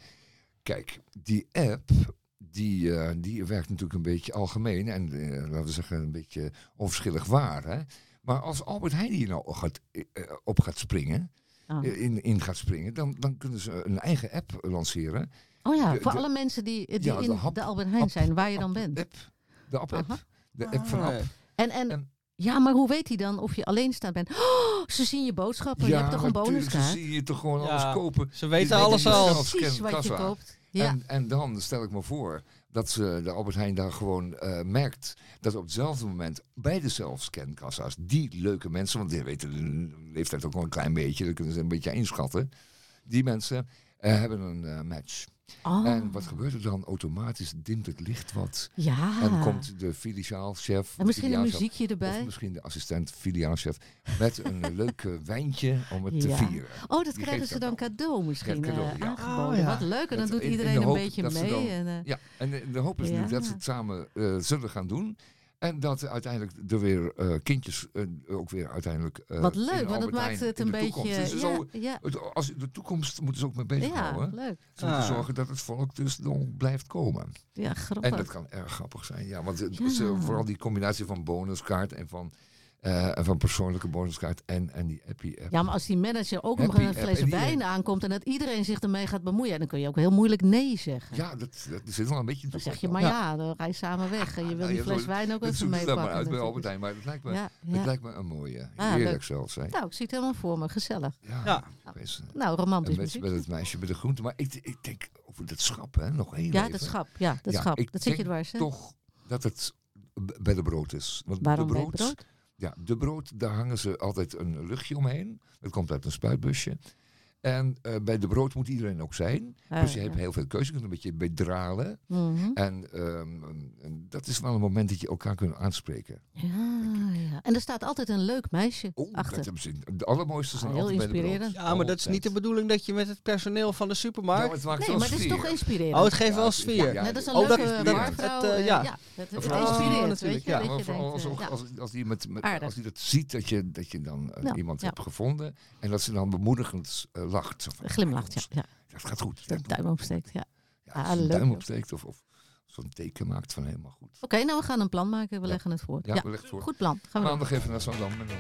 kijk, die app, die, eh, die werkt natuurlijk een beetje algemeen en eh, laten we zeggen een beetje onverschillig waar. Hè? Maar als Albert Heijn hier nou gaat, eh, op gaat springen, Oh. eh, in, in gaat springen, dan, dan kunnen ze een eigen app lanceren. Oh ja, De- voor de- alle mensen die, die Ja, in de Albert Heijn app- zijn, waar je dan App- bent. App, de. Aha. De app van ah, app. En, en, En- ja, maar hoe weet hij dan of je alleen staat bent? Oh, ze zien je boodschappen. je hebt toch een natuurlijk, bonuskaart? dan zie je toch gewoon Ja. alles kopen. Ze weten alles al. Precies scan wat je koopt. Ja. En, en dan stel ik me voor dat ze, de Albert Heijn daar gewoon eh, merkt dat op hetzelfde moment bij de zelfscankassa's die leuke mensen, want die weten de leeftijd ook wel een klein beetje, dat kunnen ze een beetje inschatten. Die mensen eh, hebben een eh, match. Oh. En wat gebeurt er dan? Automatisch dimt het licht wat. ja. En komt de filiaalchef. En misschien een muziekje Of erbij. misschien de assistent filiaalchef met een leuk eh, wijntje om het te vieren. Oh, dat Die krijgen ze dan cadeau misschien cadeau, eh, ja. aangeboden. Oh, ja. Wat leuk. En dan doet in- in de iedereen een beetje mee. dan- en, eh, Ja, en de, hoop is Ja. nu dat ze het samen eh, zullen gaan doen. En dat uiteindelijk er weer eh, kindjes eh, ook weer uiteindelijk. eh, wat leuk, want dat maakt het een de beetje... toekomst. Dus ja, zo, ja, het- als, de toekomst moeten ze ook mee ja, bezighouden. leuk. Ze moeten Ah. zorgen dat het volk dus nog blijft komen. Ja, grappig. En dat kan erg grappig zijn. Ja, want het Ja. is, vooral die combinatie van bonuskaart en van, eh, en van persoonlijke bonuskaart en, en die Happy app. Ja, maar als die manager ook nog een fles die- wijn aankomt en dat iedereen zich ermee gaat bemoeien, dan kun je ook heel moeilijk nee zeggen. Ja, dat, dat zit wel een beetje Dan zeg je, maar ja, dan ga je samen weg en je wil Nou, die ja, fles wijn ook Dat even ze dan maar meepakken. uit bij. Albert Heijn. Maar het lijkt me, Ja, het ja. lijkt me een mooie. Ah, Heerlijk zelfs. Hè. Nou, ik zie het helemaal voor me, gezellig. Ja, Ja. wees, eh, Nou, romantisch met, met het meisje met de groente. Maar ik, ik denk over dat schap, hè, nog één Ja, even. dat schap. Ja, dat Ja, schap. Dat zit je dwars, hè? Toch dat het bij de brood is. Want Waarom de bij brood, brood? Ja, de brood, daar hangen ze altijd een luchtje omheen. Dat komt uit een spuitbusje. En eh, bij de brood moet iedereen ook zijn. Ah, dus je ja. hebt heel veel keuze. Je kunt een beetje bedralen. Mhm. En, ehm, en dat is wel een moment dat je elkaar kunt aanspreken. Ja, ja. En er staat altijd een leuk meisje Oh, dat achter. hebben ze. De allermooiste zijn Ah, heel altijd bij de brood. inspirerend. Ja, maar dat is niet de bedoeling dat je met het personeel van de Ja, supermarkt... maar het maakt Nee, maar het is toch inspirerend. oh, het geeft Ja, wel sfeer. ja, Net als een Oh, dat leuke is barvrouw. het, eh, ja. ja, het, het inspireert, natuurlijk, ja. dat maar vooral denkt, als, eh, ja. als, als, die met, met- Aardig. als die dat ziet, dat je, dat je dan Ja, iemand hebt gevonden. En dat ze dan bemoedigend lacht. Glimlacht, ja. ja. Dat gaat goed. De duim opsteekt, ja. Ja, als je een leuk, duim opsteekt of, of zo'n teken maakt van helemaal goed. Oké, nou we gaan een plan maken. We leggen het voor. Ja, Ja, wellicht voor. goed plan. Gaan we. Maandag even naar Zandam. En dan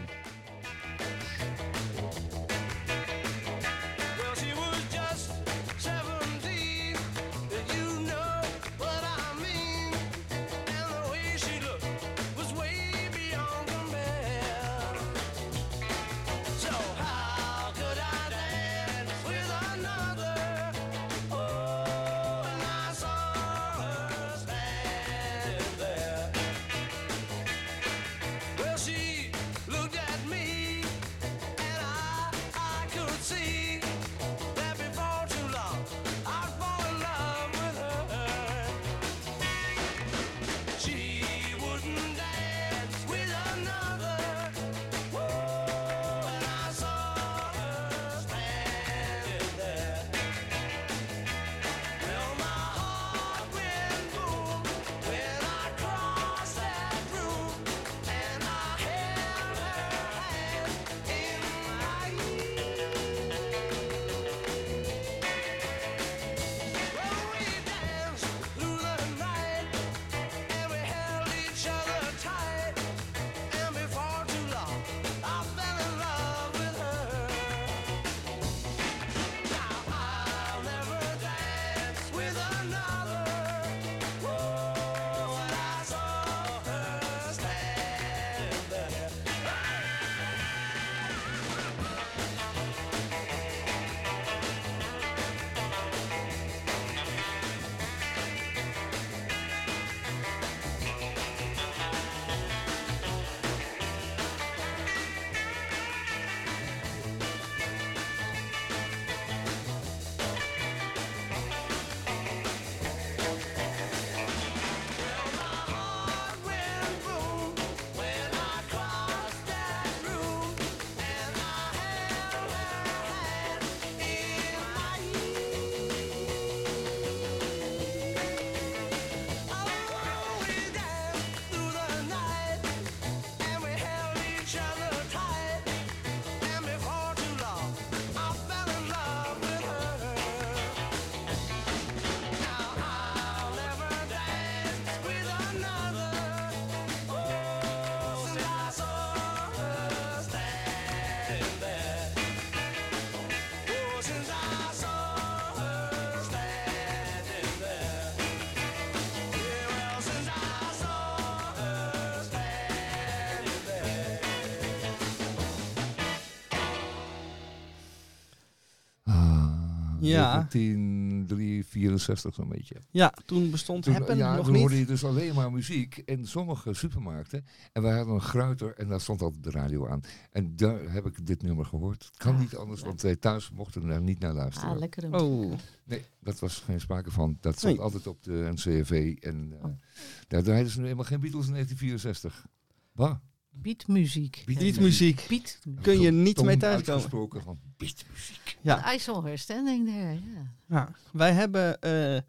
Ja. 1964 zo'n beetje. Ja, toen bestond Toen, Happen ja, nog toen niet. hoorde je dus alleen maar muziek in sommige supermarkten. En wij hadden een gruiter en daar stond altijd de radio aan. En daar heb ik dit nummer gehoord. Het kan Ah, niet anders, want wij thuis mochten er niet naar luisteren. Ah, lekker. Oh, Nee, dat was geen sprake van. Dat stond Nee. altijd op de NCRV. En eh, Oh. daar draaiden ze nu helemaal geen Beatles in 1964. Bah, Beatmuziek. beatmuziek. Beat. Kun je niet Tom mee thuiskomen. uitgesproken van beatmuziek. Ja. Denk ik daar. Ja. Ja, wij hebben, eh,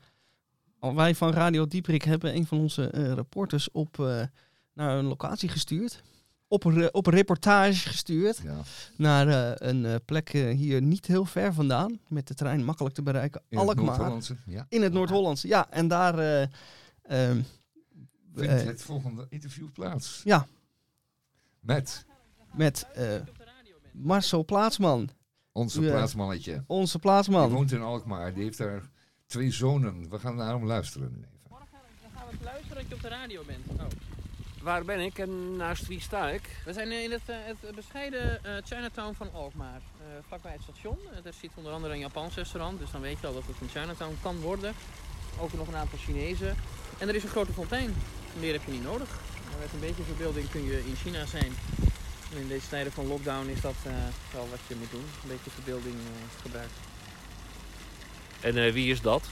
al wij van Radio Dieprik hebben een van onze eh, reporters op, eh, naar een locatie gestuurd. Op, een re- op een reportage gestuurd. Ja. Naar eh, een eh, plek hier niet heel ver vandaan. Met de trein makkelijk te bereiken. In het Alkmaar. Noord-Hollandse. Ja. In het Noord-Hollandse. Ja, en daar... eh, ehm, Vindt het volgende interview plaats. Ja. Met met eh, Marcel Plaatsman. onze Ja. plaatsmannetje. Onze Die plaatsman. woont in Alkmaar. Die heeft daar twee zonen. We gaan naar hem luisteren nu even. Dan gaan we luisteren dat je op de radio bent. Oh. Waar ben ik en naast wie sta ik? We zijn in het, eh, het bescheiden eh, Chinatown van Alkmaar. eh, vlakbij het station. Eh, daar zit onder andere een Japans restaurant. Dus dan weet je al dat het een Chinatown kan worden. Ook nog een aantal Chinezen. En er is een grote fontein. Meer heb je niet nodig. Met een beetje verbeelding kun je in China zijn. En in deze tijden van lockdown is dat eh, wel wat je moet doen. Een beetje verbeelding eh, gebruiken. En eh, wie is dat?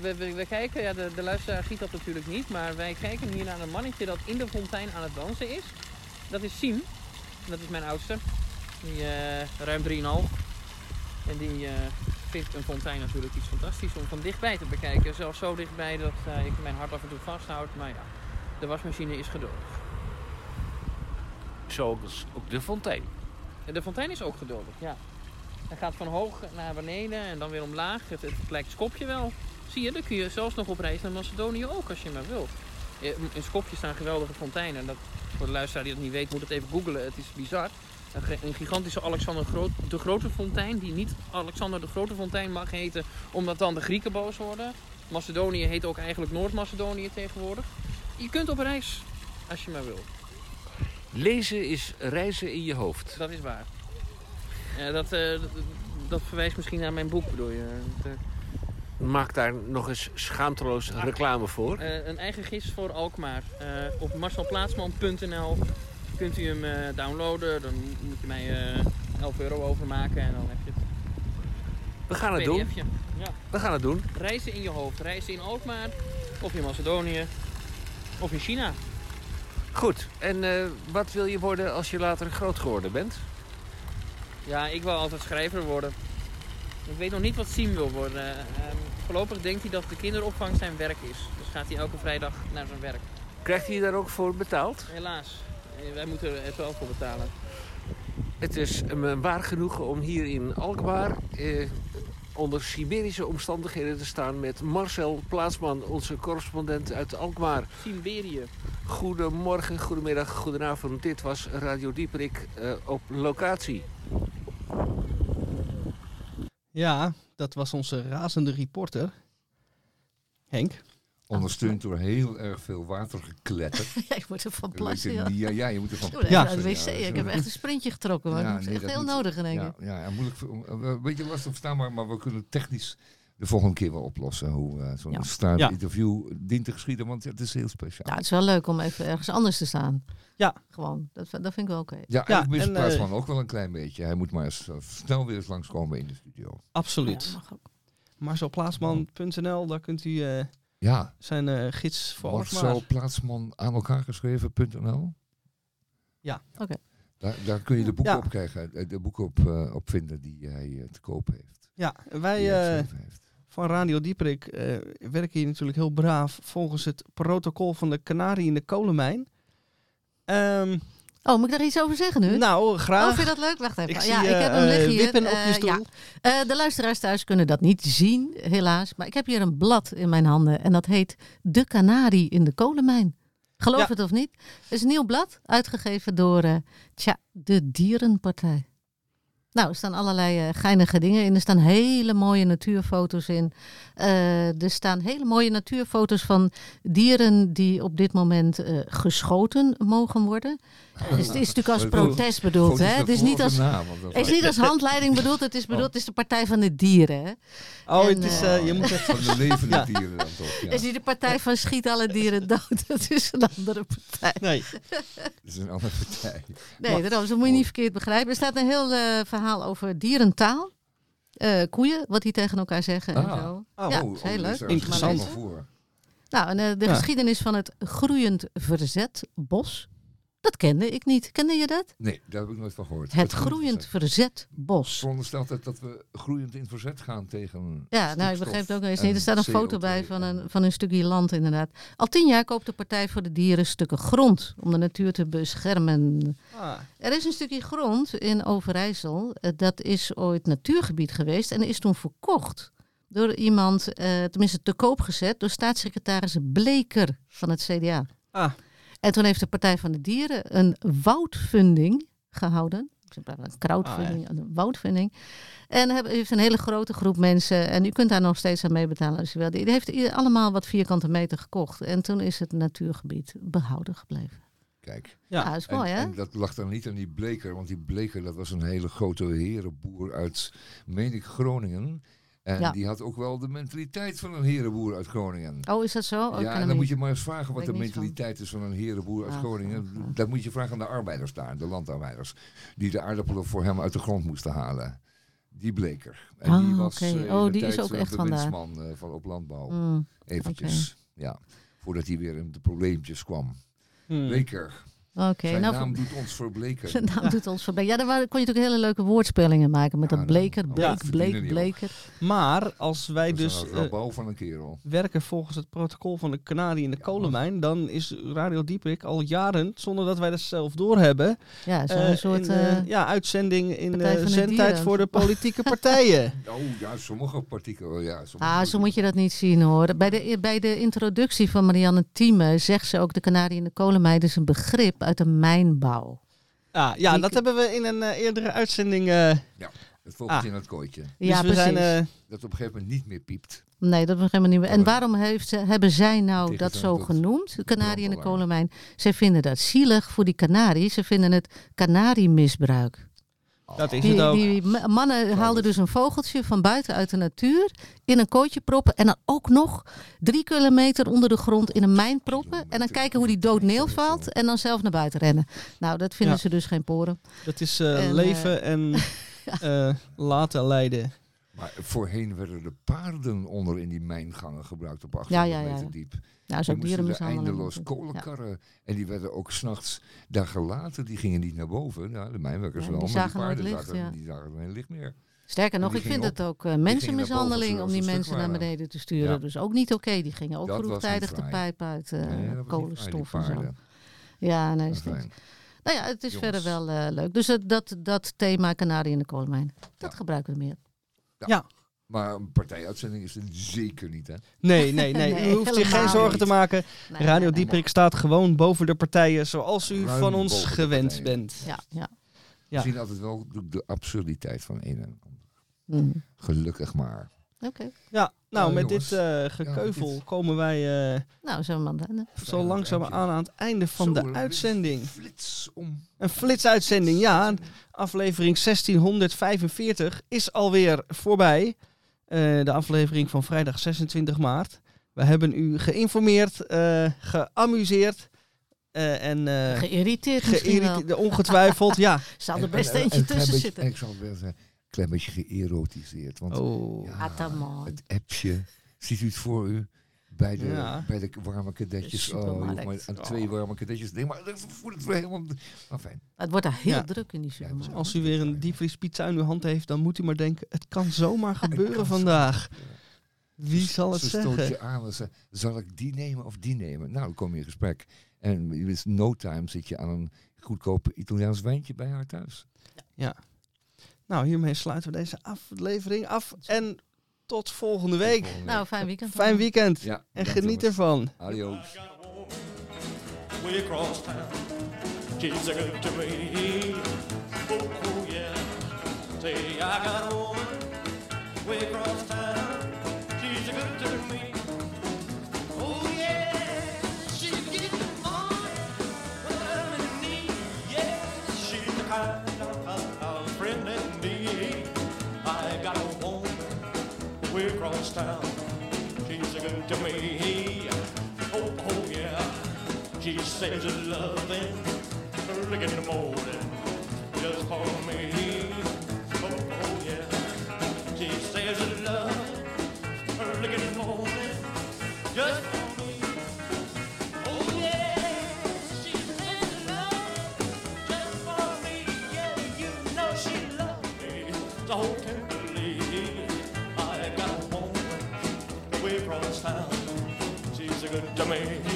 We, we, we kijken, ja, de, de luisteraar ziet dat natuurlijk niet, maar wij kijken hier naar een mannetje dat in de fontein aan het dansen is. Dat is Siem, dat is mijn oudste, die ruim 3,5. En die vindt een fontein natuurlijk iets fantastisch om van dichtbij te bekijken. Zelfs zo dichtbij dat ik mijn hart af en toe vasthoud, maar ja, de wasmachine is geduldig. Zoals ook de fontein. De fontein is ook geduldig, ja. Hij gaat van hoog naar beneden en dan weer omlaag. Het, het lijkt Skopje wel. Zie je, dan kun je zelfs nog op reis naar Macedonië ook als je maar wil. Eh, In Skopje staan geweldige fonteinen. Dat, voor de luisteraar die dat niet weet, moet het even googlen. Het is bizar. Een gigantische Alexander Groot, de Grote Fontein, die niet Alexander de Grote Fontein mag heten, omdat dan de Grieken boos worden. Macedonië heet ook eigenlijk Noord-Macedonië tegenwoordig. Je kunt op reis, als je maar wil. Lezen is reizen in je hoofd. Dat is waar. Eh, dat, eh, dat, dat verwijst misschien naar mijn boek, bedoel je? Eh, Maak daar nog eens schaamteloos reclame voor. Eh, een eigen gids voor Alkmaar. Op marcelplaatsman.nl kunt u hem downloaden. Dan moet je mij eh 11 euro overmaken en dan heb je het We gaan het doen. Ja. We gaan het doen. Reizen in je hoofd. Reizen in Alkmaar, of in Macedonië, of in China. Goed. En eh, wat wil je worden als je later groot geworden bent? Ja, ik wil altijd schrijver worden. Ik weet nog niet wat Siem wil worden. Eh, ehm, voorlopig denkt hij dat de kinderopvang zijn werk is. Dus gaat hij elke vrijdag naar zijn werk. Krijgt hij daar ook voor betaald? Helaas. Eh, Wij moeten er wel voor betalen. Het is me waar genoegen om hier in Alkmaar eh, onder Siberische omstandigheden te staan met Marcel Plaatsman, onze correspondent uit Alkmaar. Siberië. Goedemorgen, goedemiddag, goedenavond. Dit was Radio Dieperik eh, op locatie. Ja, dat was onze razende reporter. Henk. Ondersteund door heel erg veel watergekletter. Ja, ik word er van plassen. Ja. het ja, ja, je moet ervan Ik moet even Ja. naar de wc. Ja, ik heb echt een sprintje getrokken. Maar Ja, dat is nee, echt dat heel moet- nodig, denk ik. Ja, moeilijk, eh, een beetje lastig verstaanbaar, maar we kunnen technisch de volgende keer wel oplossen hoe eh, zo'n Ja. straatinterview dient te geschieden, want het is heel speciaal. Ja, het is wel leuk om even ergens anders te staan. Ja. Gewoon, dat, dat vind ik wel oké. Ja, Ja, en ik mis en, Plaatsman ook wel een klein beetje. Hij moet maar eens eh, snel weer eens langskomen in de studio. Absoluut. Ja, mag ook. Marcelplaatsman.nl, daar kunt u eh, Ja, zijn eh, gids voor Alkmaar. Marcel Plaatsman aan elkaar geschreven.nl. Ja. Oké. Daar, daar kun je de boeken Ja. op krijgen, eh, de boeken op, eh, op vinden die hij te koop heeft. Ja, wij eh, heeft. van Radio Dieperik eh, werken hier natuurlijk heel braaf volgens het protocol van de kanarie in de kolenmijn. Ehm, Oh, moet ik daar iets over zeggen nu? nou, Oh, graag. vind je dat leuk? Wacht even. Ik ja, zie ik heb hem eh, liggen hier. wippen op Eh, je stoel. ja. Eh, de luisteraars thuis kunnen dat niet zien, helaas. Maar ik heb hier een blad in mijn handen. En dat heet De Kanarie in de Kolenmijn. Geloof Ja. het of niet. Het is een nieuw blad, uitgegeven door eh, tja, de Dierenpartij. Nou, er staan allerlei eh, geinige dingen in. Er staan hele mooie natuurfoto's in. Eh, er staan hele mooie natuurfoto's van dieren die op dit moment eh, geschoten mogen worden. Dus het is natuurlijk als protest bedoeld. Hè? Het is niet als, is niet als handleiding bedoeld. Het is bedoeld, het is de Partij van de Dieren. Hè? Oh, En, het is, je moet het... Van de levende dieren dan toch. Ja. Het is niet de Partij van Schiet alle dieren dood. Dat is een andere partij. Nee. Dat is een andere partij. Nee, daarom, dat moet je niet verkeerd begrijpen. Er staat een heel eh, verhaal over dierentaal. Eh, koeien, wat die tegen elkaar zeggen en Ah. zo. Oh, ja, Oh, is heel leuk. is er Interessant. Nou, en eh, de Ja. geschiedenis van het groeiend verzet bos. Dat kende ik niet. Kende je dat? Nee, daar heb ik nooit van gehoord. Het groeiend verzet bos. Veronderstelt het dat we groeiend in verzet gaan tegen. Ja, nou, ik begreep het ook nog eens en niet. Er staat een foto CO2 bij van en- een, van een stukje land, inderdaad. Al tien jaar koopt de Partij voor de Dieren stukken grond om de natuur te beschermen. Ah, Er is een stukje grond in Overijssel. eh, Dat is ooit natuurgebied geweest en is toen verkocht door iemand, eh, tenminste te koop gezet, door staatssecretaris Bleker van het CDA. Ah. En toen heeft de Partij van de Dieren een woudfunding gehouden. Een crowdfunding, een woudfunding. En heb- heeft een hele grote groep mensen. En u kunt daar nog steeds aan meebetalen als u wil. Die heeft allemaal wat vierkante meter gekocht. En toen is het natuurgebied behouden gebleven. Kijk. Ja. Ja, dat is En, mooi hè? en dat lag dan niet aan die Bleker, want die Bleker dat was een hele grote herenboer uit, meen ik, Groningen. En Ja. die had ook wel de mentaliteit van een herenboer uit Groningen. Oh, is dat zo? Oh, ja, en dan moet je maar eens vragen wat de van. mentaliteit is van een herenboer uit Ah, Groningen. ah, ah. Dat moet je vragen aan de arbeiders daar, de landarbeiders. Die de aardappelen voor hem uit de grond moesten halen. Die Bleker. En die was oké. eh, Oh, de die is ook echt vandaar. bewindsman eh, van op landbouw. Mm. Eventjes, ja. Voordat hij weer in de probleempjes kwam. hmm. Bleker. Oké, Zijn nou, naam doet ons verbleken. zijn naam doet ons voorbij. Ja, daar kon je natuurlijk hele leuke woordspelingen maken met Ja, dat bleker, bleek, bleek, bleker. Maar als wij dus eh, rabouw van een kerel. werken volgens het protocol van de kanarie in de Ja, kolenmijn, dan is Radio Dieprik al jaren, zonder dat wij dat zelf doorhebben, Ja, zo'n eh, soort... in, eh, ja, uitzending in de zendtijd voor de politieke partijen. Oh ja, sommige partikelen. Ja, sommige Ah, zo moet je dat niet zien hoor. Bij de, bij de introductie van Marianne Thieme zegt ze ook de kanarie in de kolenmijn is een begrip uit de mijnbouw. Ah, ja, Die- dat hebben we in een eh, eerdere uitzending. eh, Het vogeltje Ah. in het kooitje. dus ja, we precies. zijn, eh, Dat op een gegeven moment niet meer piept. Nee, dat begrijp ik niet meer. En Oh, waarom heeft ze, hebben zij nou Tegen dat zo genoemd, de kanarie in de kolenmijn? Zij vinden dat zielig voor die kanarie. Ze vinden het kanariemisbruik. Dat is Die, het ook. die ma- mannen haalden dus een vogeltje van buiten uit de natuur in een kooitje proppen en dan ook nog drie kilometer onder de grond in een mijn proppen en dan kijken hoe die dood neervalt en dan zelf naar buiten rennen. Nou, dat vinden Ja. ze dus geen poren. Dat is eh, En, leven en eh, laten leiden. Maar voorheen werden de paarden onder in die mijngangen gebruikt op 800 Ja, ja, ja, meter diep. Nou, zo Die moesten eindeloos kolenkarren. En die werden ook s'nachts daar gelaten. Die gingen niet naar boven. Ja, de mijnwerkers wel. maar zagen die paarden licht, zagen, ja. die zagen geen licht meer. Sterker nog, ik vind het ook eh, mensenmishandeling om die mensen naar beneden te sturen. Dus ook niet oké. Die gingen ook Dat vroegtijdig de pijp uit, Nee, dat die kolenstof en zo. Ja, nee, is. Nou ja, het is Jongens. verder wel eh, leuk. Dus het- dat, dat thema kanarie in de kolenmijn, dat gebruiken we meer. Maar een partijuitzending is het zeker niet, hè? Nee, nee, nee. Nee, u hoeft zich geen zorgen niet. te maken. Nee, Radio nee, nee, Dieprik staat gewoon boven de partijen zoals u Ruim van ons gewend bent. Ja, ja. Ja. We zien altijd wel de, de absurditeit van een en ander. Mhm. Gelukkig maar. Oké. Ja, nou, Nou, met jongens. dit eh, gekeuvel dit- komen wij eh, Nou, zo man. eh. zo langzaam aan aan het einde van Zo, de een uitzending. Flits om. Een flitsuitzending, ja. Aflevering 1645 is alweer voorbij. Eh, de aflevering van vrijdag 26 maart. We hebben u geïnformeerd, eh, geamuseerd eh, en eh Geïrriteerd misschien wel. geïrriteerd, ongetwijfeld, ja. Zal er best en- en eentje tussen zitten. en Ik zal het wel zeggen, klein beetje geërotiseerd. Want Oh. ja, Ataman. het appje, ziet u het voor u? Bij de, Ja. bij de warme kadetjes. De Oh, maar aan twee warme kadetjes. Nee, maar dat voelt het wel helemaal... Maar fijn. Het wordt daar heel Ja. druk in die supermarkt. Als u weer een diepvriespizza in uw hand heeft, dan moet u maar denken, het kan zomaar gebeuren kan vandaag. Ja. Wie zal het Ze stoot zeggen? je aan en zegt, zal ik die nemen of die nemen? Nou, dan kom je in gesprek. En in no time zit je aan een goedkoop Italiaans wijntje bij haar thuis. Nou, hiermee sluiten we deze aflevering af. En tot volgende week. Nou, fijn weekend. Fijn weekend. En geniet ervan. Adios. I me. Oh, oh yeah. She says she's loving. Look in the morning. Just for me. good to me.